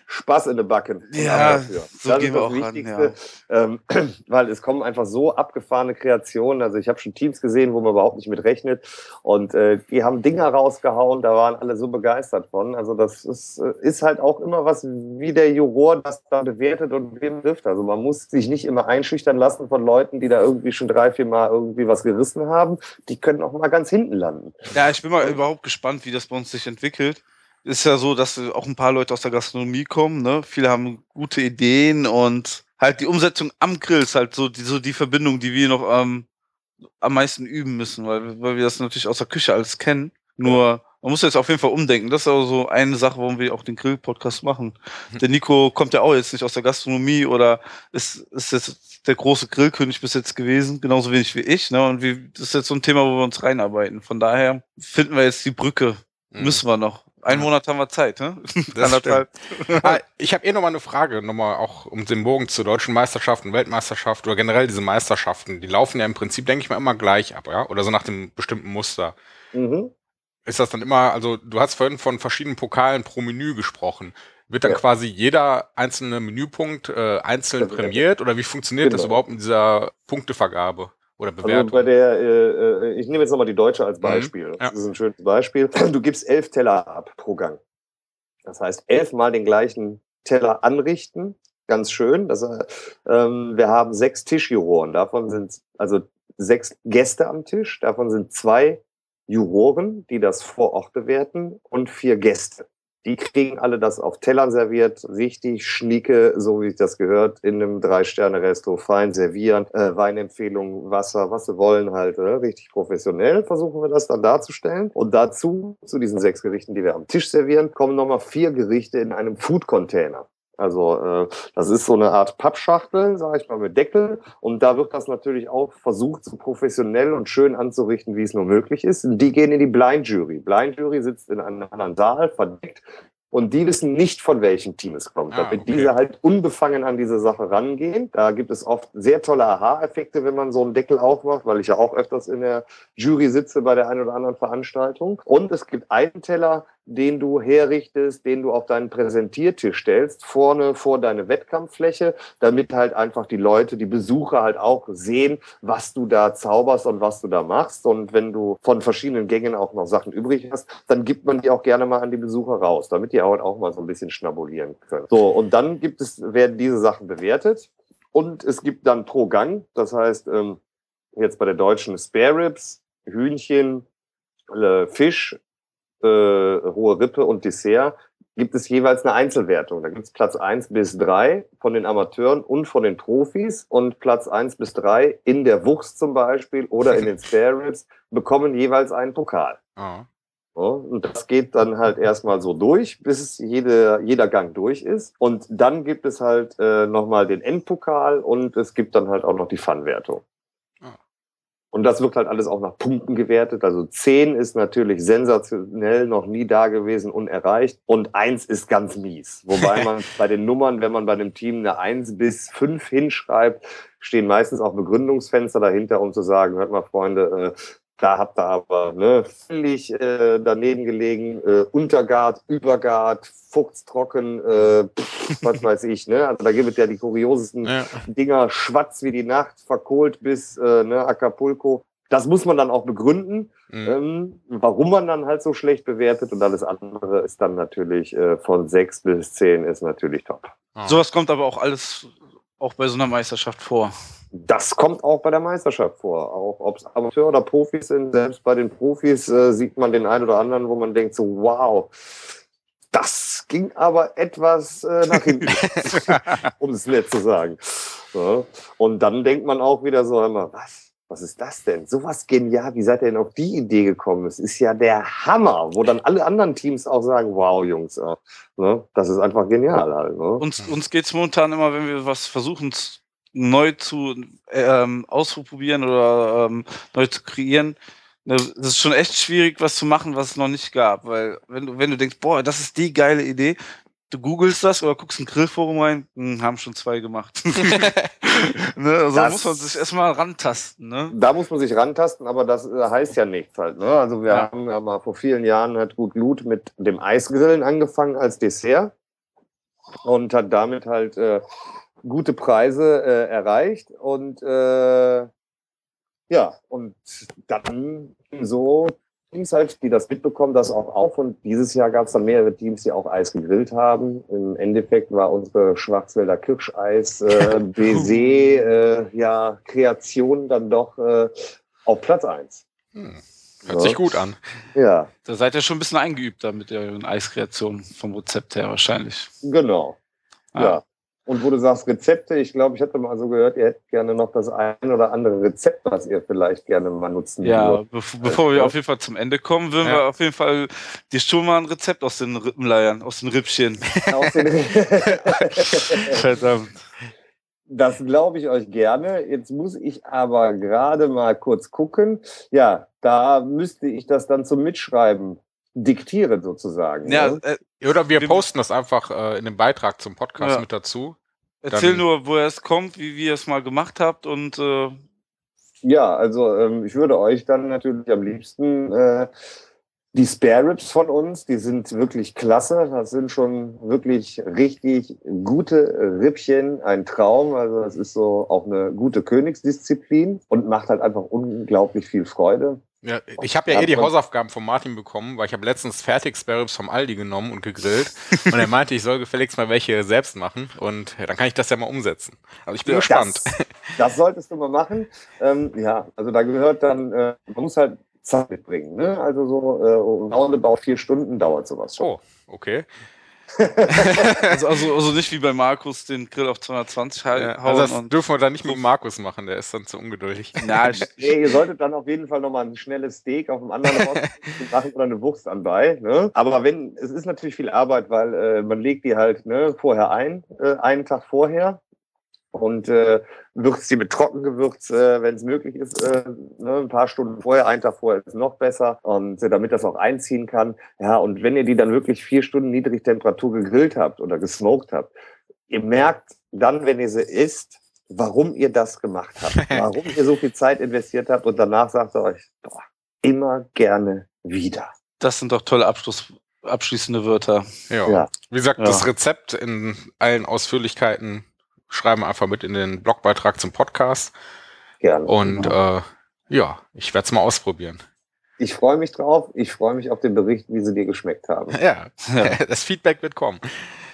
Speaker 3: Spaß in den Backen.
Speaker 1: Ja,
Speaker 3: Dafür.
Speaker 1: so
Speaker 3: das
Speaker 1: gehen
Speaker 3: ist
Speaker 1: wir
Speaker 3: das
Speaker 1: auch ran,
Speaker 3: Wichtigste. Ähm, weil es kommen einfach so abgefahrene Kreationen. Also ich habe schon Teams gesehen, wo man überhaupt nicht mit rechnet. Und äh, die haben Dinger rausgehauen, da waren alle so begeistert von. Also das ist, äh, ist halt auch immer was, wie der Juror das da bewertet und wem trifft. Also man muss sich nicht immer einschüchtern lassen von Leuten, die da irgendwie schon drei, vier Mal irgendwie was gerissen haben. Die können auch mal ganz hinten landen.
Speaker 1: Ja, ich bin mal überhaupt gespannt, wie das bei uns sich entwickelt. Ist ja so, dass auch ein paar Leute aus der Gastronomie kommen, ne? Viele haben gute Ideen und halt die Umsetzung am Grill ist halt so die, so die Verbindung, die wir noch ähm, am meisten üben müssen, weil, weil wir das natürlich aus der Küche alles kennen. Nur, man muss jetzt auf jeden Fall umdenken. Das ist aber so eine Sache, warum wir auch den Grill-Podcast machen. Der Nico kommt ja auch jetzt nicht aus der Gastronomie oder ist, ist jetzt der große Grillkönig bis jetzt gewesen, genauso wenig wie ich. Ne? Und wir, das ist jetzt so ein Thema, wo wir uns reinarbeiten. Von daher finden wir jetzt die Brücke
Speaker 2: Mhm.
Speaker 1: Müssen wir noch. Ein Monat haben wir Zeit, ne?
Speaker 2: Das ah, ich habe eh noch mal eine Frage, nochmal auch um den Bogen zur deutschen Meisterschaften, Weltmeisterschaft oder generell diese Meisterschaften. Die laufen ja im Prinzip, denke ich mal, immer gleich ab, ja? Oder so nach dem bestimmten Muster. Mhm. Ist das dann immer, also du hast vorhin von verschiedenen Pokalen pro Menü gesprochen. Wird dann ja. quasi jeder einzelne Menüpunkt äh, einzeln prämiert oder wie funktioniert genau. das überhaupt in dieser Punktevergabe? Oder also Bewertung?
Speaker 3: Also bei der, äh, äh ich nehme jetzt nochmal die Deutsche als mhm. Beispiel. Mhm, ja. Das ist ein schönes Beispiel. Du gibst elf Teller ab pro Gang. Das heißt, elfmal den gleichen Teller anrichten. Ganz schön. Das, äh, ähm, wir haben sechs Tischjuroren. Davon sind also sechs Gäste am Tisch. Davon sind zwei Juroren, die das vor Ort bewerten und vier Gäste. Die kriegen alle das auf Tellern serviert, richtig schnieke, so wie das gehört, in einem Drei-Sterne-Resto, fein servieren, äh, Weinempfehlungen, Wasser, was sie wollen halt, äh, richtig professionell versuchen wir das dann darzustellen. Und dazu, zu diesen sechs Gerichten, die wir am Tisch servieren, kommen nochmal vier Gerichte in einem Food-Container. Also äh, das ist so eine Art Pappschachtel, sage ich mal, mit Deckel. Und da wird das natürlich auch versucht, so professionell und schön anzurichten, wie es nur möglich ist. Die gehen in die Blind Jury. Blind Jury sitzt in einem anderen Saal, verdeckt und die wissen nicht, von welchem Team es kommt. Ah, damit okay. diese halt unbefangen an diese Sache rangehen. Da gibt es oft sehr tolle Aha-Effekte, wenn man so einen Deckel aufmacht, weil ich ja auch öfters in der Jury sitze bei der einen oder anderen Veranstaltung. Und es gibt einen Teller, den du herrichtest, den du auf deinen Präsentiertisch stellst, vorne vor deine Wettkampffläche, damit halt einfach die Leute, die Besucher halt auch sehen, was du da zauberst und was du da machst. Und wenn du von verschiedenen Gängen auch noch Sachen übrig hast, dann gibt man die auch gerne mal an die Besucher raus, damit die halt auch mal so ein bisschen schnabulieren können. So, und dann gibt es, werden diese Sachen bewertet. Und es gibt dann pro Gang, das heißt, ähm, jetzt bei der deutschen Spare Ribs, Hühnchen, äh, Fisch, äh, hohe Rippe und Dessert gibt es jeweils eine Einzelwertung. Da gibt es Platz eins bis drei von den Amateuren und von den Profis und Platz eins bis drei in der Wuchs zum Beispiel oder in den Spare Ribs bekommen jeweils einen Pokal. Oh. So, und das geht dann halt erstmal so durch, bis jede, jeder Gang durch ist. Und dann gibt es halt äh, nochmal den Endpokal und es gibt dann halt auch noch die Fun-Wertung. Und das wird halt alles auch nach Punkten gewertet. Also 10 ist natürlich sensationell, noch nie da gewesen, unerreicht. Und 1 ist ganz mies. Wobei man bei den Nummern, wenn man bei dem Team eine 1 bis 5 hinschreibt, stehen meistens auch Begründungsfenster dahinter, um zu sagen, hört mal, Freunde, äh, da habt ihr aber ne, völlig äh, daneben gelegen, äh, Untergart, Übergart, fuchstrocken, äh, was weiß ich. Ne? Also da gibt es ja die kuriosesten ja. Dinger, schwarz wie die Nacht, verkohlt bis äh, ne, Acapulco. Das muss man dann auch begründen, mhm. ähm, warum man dann halt so schlecht bewertet. Und alles andere ist dann natürlich äh, von sechs bis zehn ist natürlich top.
Speaker 1: Ah. Sowas kommt aber auch alles auch bei so einer Meisterschaft vor.
Speaker 3: Das kommt auch bei der Meisterschaft vor. Auch ob es Amateur oder Profis sind, selbst bei den Profis äh, sieht man den einen oder anderen, wo man denkt so, wow, das ging aber etwas äh, nach hinten, um es nett zu sagen. So. Und dann denkt man auch wieder so immer, was? Was ist das denn? Sowas genial. Wie seid ihr denn auf die Idee gekommen? Das ist ja der Hammer, wo dann alle anderen Teams auch sagen, wow, Jungs, äh, ne? das ist einfach genial halt. Ne?
Speaker 1: Uns, uns geht es momentan immer, wenn wir was versuchen neu zu ähm, ausprobieren oder ähm, neu zu kreieren. Ne, das ist schon echt schwierig, was zu machen, was es noch nicht gab. Weil wenn du, wenn du denkst, boah, das ist die geile Idee, du googelst das oder guckst ein Grillforum rein, hm, haben schon zwei gemacht. ne, also das, muss man sich erstmal rantasten. Ne?
Speaker 3: Da muss man sich rantasten, aber das äh, heißt ja nichts halt. Ne? Also wir ja. haben ja mal vor vielen Jahren hat Gut Blut mit dem Eisgrillen angefangen als Dessert und hat damit halt äh, gute Preise äh, erreicht und äh, ja, und dann so Teams halt, die das mitbekommen, das auch auf. Und dieses Jahr gab es dann mehrere Teams, die auch Eis gegrillt haben. Im Endeffekt war unsere Schwarzwälder Kirscheis äh, BC äh, ja Kreation dann doch äh, auf Platz eins.
Speaker 2: Hm. Hört ja. sich gut an.
Speaker 1: Ja. Da seid ihr schon ein bisschen eingeübt da mit der Eiskreation vom Rezept her wahrscheinlich.
Speaker 3: Genau. Ah. Ja. Und wo du sagst Rezepte, ich glaube, ich hatte mal so gehört, ihr hättet gerne noch das ein oder andere Rezept, was ihr vielleicht gerne mal nutzen
Speaker 1: Ja, würdet. bevor, bevor wir auf jeden Fall zum Ende kommen, würden ja. wir auf jeden Fall dir schon mal ein Rezept aus den Rippenleiern, aus den Rippchen. aus den
Speaker 3: Verdammt. Das glaube ich euch gerne. Jetzt muss ich aber gerade mal kurz gucken. Ja, da müsste ich das dann zum Mitschreiben diktieren sozusagen.
Speaker 1: Ja,
Speaker 3: ne?
Speaker 2: Oder wir
Speaker 1: Wir-
Speaker 2: posten das einfach äh, in dem Beitrag zum Podcast
Speaker 1: Ja.
Speaker 2: mit dazu.
Speaker 1: erzähl
Speaker 2: Dann-
Speaker 1: nur, woher es kommt, wie, wie ihr es mal gemacht habt und äh,
Speaker 3: Ja, also ähm, ich würde euch dann natürlich am liebsten äh, die Spare Ribs von uns, die sind wirklich klasse. Das sind schon wirklich richtig gute Rippchen, ein Traum. Also das ist so auch eine gute Königsdisziplin und macht halt einfach unglaublich viel Freude.
Speaker 2: Ja, ich habe ja,
Speaker 3: Ja,
Speaker 2: eh die Hausaufgaben von Martin bekommen, weil ich habe letztens fertig Sparrows vom Aldi genommen und gegrillt. und er meinte, ich soll gefälligst mal welche selbst machen. Und ja, dann kann ich das ja mal umsetzen. Also ich bin
Speaker 1: Ja,
Speaker 2: gespannt.
Speaker 3: Das, das solltest du mal machen. Ähm, ja, also da gehört dann, äh, man muss halt Zeit mitbringen. Ne? Also so äh, roundabout vier Stunden dauert sowas schon.
Speaker 2: Oh, okay.
Speaker 1: also, also, also nicht wie bei Markus den Grill auf 220 hal-
Speaker 2: Ja,
Speaker 1: hauen
Speaker 2: also das
Speaker 1: und
Speaker 2: dürfen wir dann nicht mit Markus machen, der ist dann zu ungeduldig.
Speaker 1: na, ich,
Speaker 3: Nee, ihr solltet dann auf jeden Fall nochmal ein schnelles Steak auf einem anderen Ort machen oder eine Wurst anbei. Ne? Aber wenn, es ist natürlich viel Arbeit, weil äh, man legt die halt ne, vorher ein, äh, einen Tag vorher und äh, würzt die mit Trockengewürz, äh, wenn es möglich ist, äh, ne, ein paar Stunden vorher, einen Tag vorher ist noch besser und äh, damit das auch einziehen kann. Ja, und wenn ihr die dann wirklich vier Stunden Niedrigtemperatur gegrillt habt oder gesmoked habt, ihr merkt dann, wenn ihr sie isst, warum ihr das gemacht habt, warum ihr so viel Zeit investiert habt und danach sagt ihr euch, boah, immer gerne wieder.
Speaker 1: das sind doch tolle Abschluss, abschließende Wörter.
Speaker 2: Ja.
Speaker 3: Ja.
Speaker 2: Wie gesagt,
Speaker 1: Ja.
Speaker 2: das Rezept in allen Ausführlichkeiten schreiben einfach mit in den Blogbeitrag zum Podcast.
Speaker 3: Gerne.
Speaker 2: Und äh, ja, ich werde es mal ausprobieren.
Speaker 3: ich freue mich drauf. Ich freue mich auf den Bericht, wie sie dir geschmeckt haben.
Speaker 2: Ja,
Speaker 1: Ja.
Speaker 2: das Feedback wird kommen.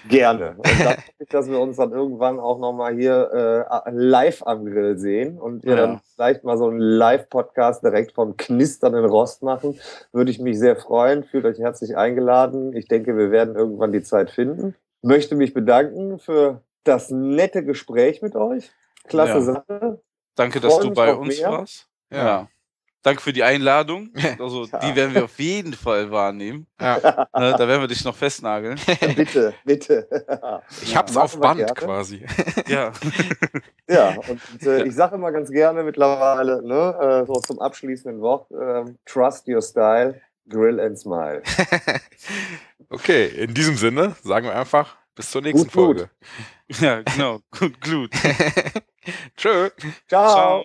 Speaker 3: Gerne. Und dann hoffe ich, dass wir uns dann irgendwann auch nochmal hier äh, live am Grill sehen und wir
Speaker 1: Ja.
Speaker 3: dann vielleicht mal so einen Live-Podcast direkt vom knisternden Rost machen. Würde ich mich sehr freuen. Fühlt euch herzlich eingeladen. Ich denke, wir werden irgendwann die Zeit finden. Möchte mich bedanken für das nette Gespräch mit euch. Klasse
Speaker 1: Ja.
Speaker 3: Sache.
Speaker 1: Danke, dass du bei uns
Speaker 3: mehr.
Speaker 1: warst. Ja. Danke für die Einladung. Also,
Speaker 3: Ja.
Speaker 1: die werden wir auf jeden Fall wahrnehmen.
Speaker 2: Ja.
Speaker 1: Ne, da werden wir dich noch festnageln.
Speaker 3: bitte, bitte.
Speaker 2: Ich hab's
Speaker 3: Machen
Speaker 2: auf Band
Speaker 3: gerne.
Speaker 2: quasi.
Speaker 1: Ja.
Speaker 3: Ja, und äh, ich sage immer ganz gerne mittlerweile, ne, äh, so zum abschließenden Wort, ähm, trust your style, grill and smile.
Speaker 2: Okay, in diesem Sinne sagen wir einfach bis zur nächsten
Speaker 3: Gut, gut.
Speaker 2: Folge.
Speaker 1: Ja, genau. Gut, gut.
Speaker 2: Tschö.
Speaker 3: Ciao.
Speaker 1: Ciao.